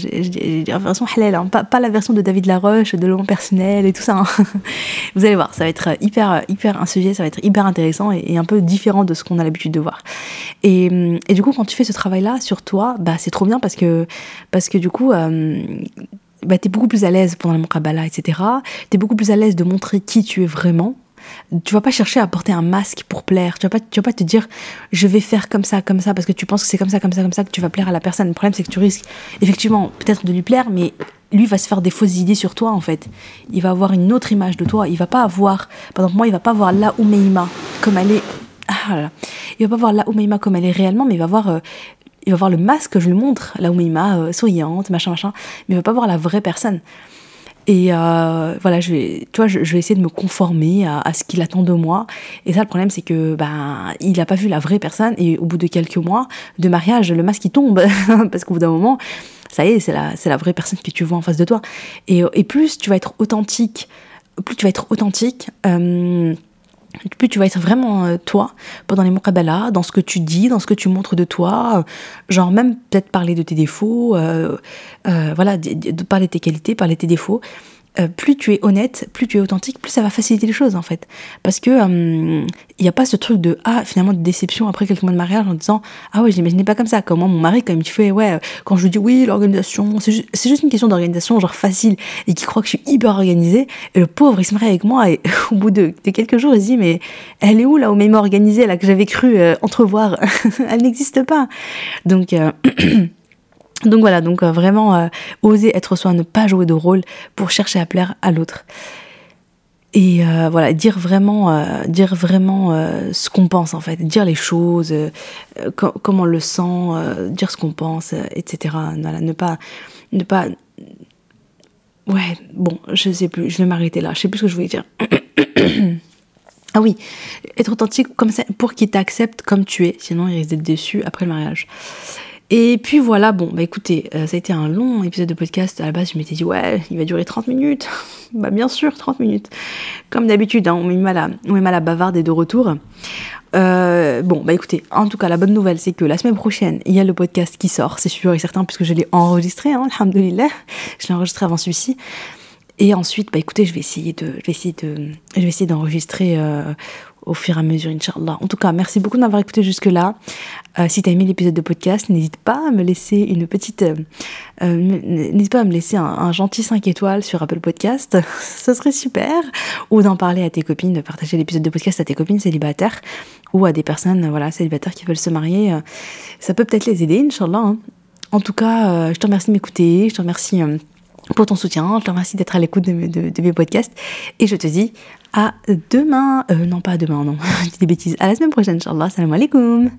version halal, hein, pas, pas, la version de David Laroche, de l'homme personnel et tout ça. Hein. Vous allez voir, ça va être hyper, hyper un sujet, ça va être hyper intéressant et, un peu différent de ce qu'on a l'habitude de voir. Et, et, du coup, quand tu fais ce travail-là sur toi, bah, c'est trop bien parce que, parce que du coup, euh, bah, tu es beaucoup plus à l'aise pendant le muqabala, etc. Tu es beaucoup plus à l'aise de montrer qui tu es vraiment. Tu vas pas chercher à porter un masque pour plaire. Tu vas pas, tu vas pas te dire je vais faire comme ça, comme ça, parce que tu penses que c'est comme ça, comme ça, comme ça que tu vas plaire à la personne. Le problème, c'est que tu risques effectivement peut-être de lui plaire, mais lui va se faire des fausses idées sur toi en fait. Il va avoir une autre image de toi. Il va pas avoir, par exemple moi, il va pas voir la Oumeima comme elle est. Ah là. Il va pas voir la Oumeima comme elle est réellement, mais il va voir euh, il va voir le masque que je lui montre, là où Mima, euh, souriante, machin, machin, mais il va pas voir la vraie personne. Et euh, voilà, je vais, tu vois, je, vais essayer de me conformer à, ce qu'il attend de moi. Et ça, le problème, c'est que ben, il n'a pas vu la vraie personne. Et au bout de quelques mois de mariage, le masque il tombe parce qu'au bout d'un moment, ça y est, c'est la, c'est la vraie personne que tu vois en face de toi. Et, et plus tu vas être authentique, plus tu vas être authentique. Euh, plus tu vas être vraiment euh, toi pendant les muqabala, dans ce que tu dis, dans ce que tu montres de toi, euh, genre même peut-être parler de tes défauts, euh, voilà, parler de tes qualités, parler de tes défauts. Euh, plus tu es honnête, plus tu es authentique, plus ça va faciliter les choses en fait. Parce que il euh, n'y a pas ce truc de ah finalement de déception après quelques mois de mariage en disant ah ouais j'imaginais pas comme ça. Comme moi mon mari quand il me fait ouais quand je lui dis oui l'organisation c'est juste une question d'organisation genre facile et qui croit que je suis hyper organisée et le pauvre il se marie avec moi et au bout de, quelques jours il se dit mais elle est où là au même organisée là que j'avais cru euh, entrevoir? Elle n'existe pas donc Donc voilà, donc euh, vraiment euh, oser être soi, ne pas jouer de rôle pour chercher à plaire à l'autre. Et euh, voilà, dire vraiment, dire vraiment ce qu'on pense en fait, dire les choses, comment on le sent, dire ce qu'on pense, etc. Voilà, ne pas, ne pas. Ouais, bon, je sais plus, je vais m'arrêter là. Je sais plus ce que je voulais dire. ah oui, être authentique comme pour qu'il t'accepte comme tu es, sinon il risque d'être déçu après le mariage. Et puis voilà, bon, bah écoutez, euh, ça a été un long épisode de podcast. À la base, je m'étais dit, ouais, il va durer 30 minutes. bah bien sûr, 30 minutes. Comme d'habitude, hein, on met mal à, on mal à bavarder de retour. Euh, bon, bah écoutez, en tout cas, la bonne nouvelle, c'est que la semaine prochaine, il y a le podcast qui sort, c'est sûr et certain, puisque je l'ai enregistré, hein, alhamdoulilah. Je l'ai enregistré avant celui-ci. Et ensuite, bah écoutez, je vais essayer de, je vais essayer de, je vais essayer d'enregistrer euh, au fur et à mesure, Inch'Allah. En tout cas, merci beaucoup de m'avoir écouté jusque-là. Euh, si tu as aimé l'épisode de podcast, n'hésite pas à me laisser une petite. Euh, euh, n'hésite pas à me laisser un, gentil 5 étoiles sur Apple Podcast. Ce serait super. Ou d'en parler à tes copines, de partager l'épisode de podcast à tes copines célibataires ou à des personnes voilà, célibataires qui veulent se marier. Ça peut peut-être les aider, Inch'Allah. Hein. En tout cas, je te remercie de m'écouter. Je te remercie pour ton soutien. Je te remercie d'être à l'écoute de, de, mes podcasts. Et je te dis à demain. Euh, non, pas demain, non. je dis des bêtises. À la semaine prochaine, Inch'Allah. Salam alaikum.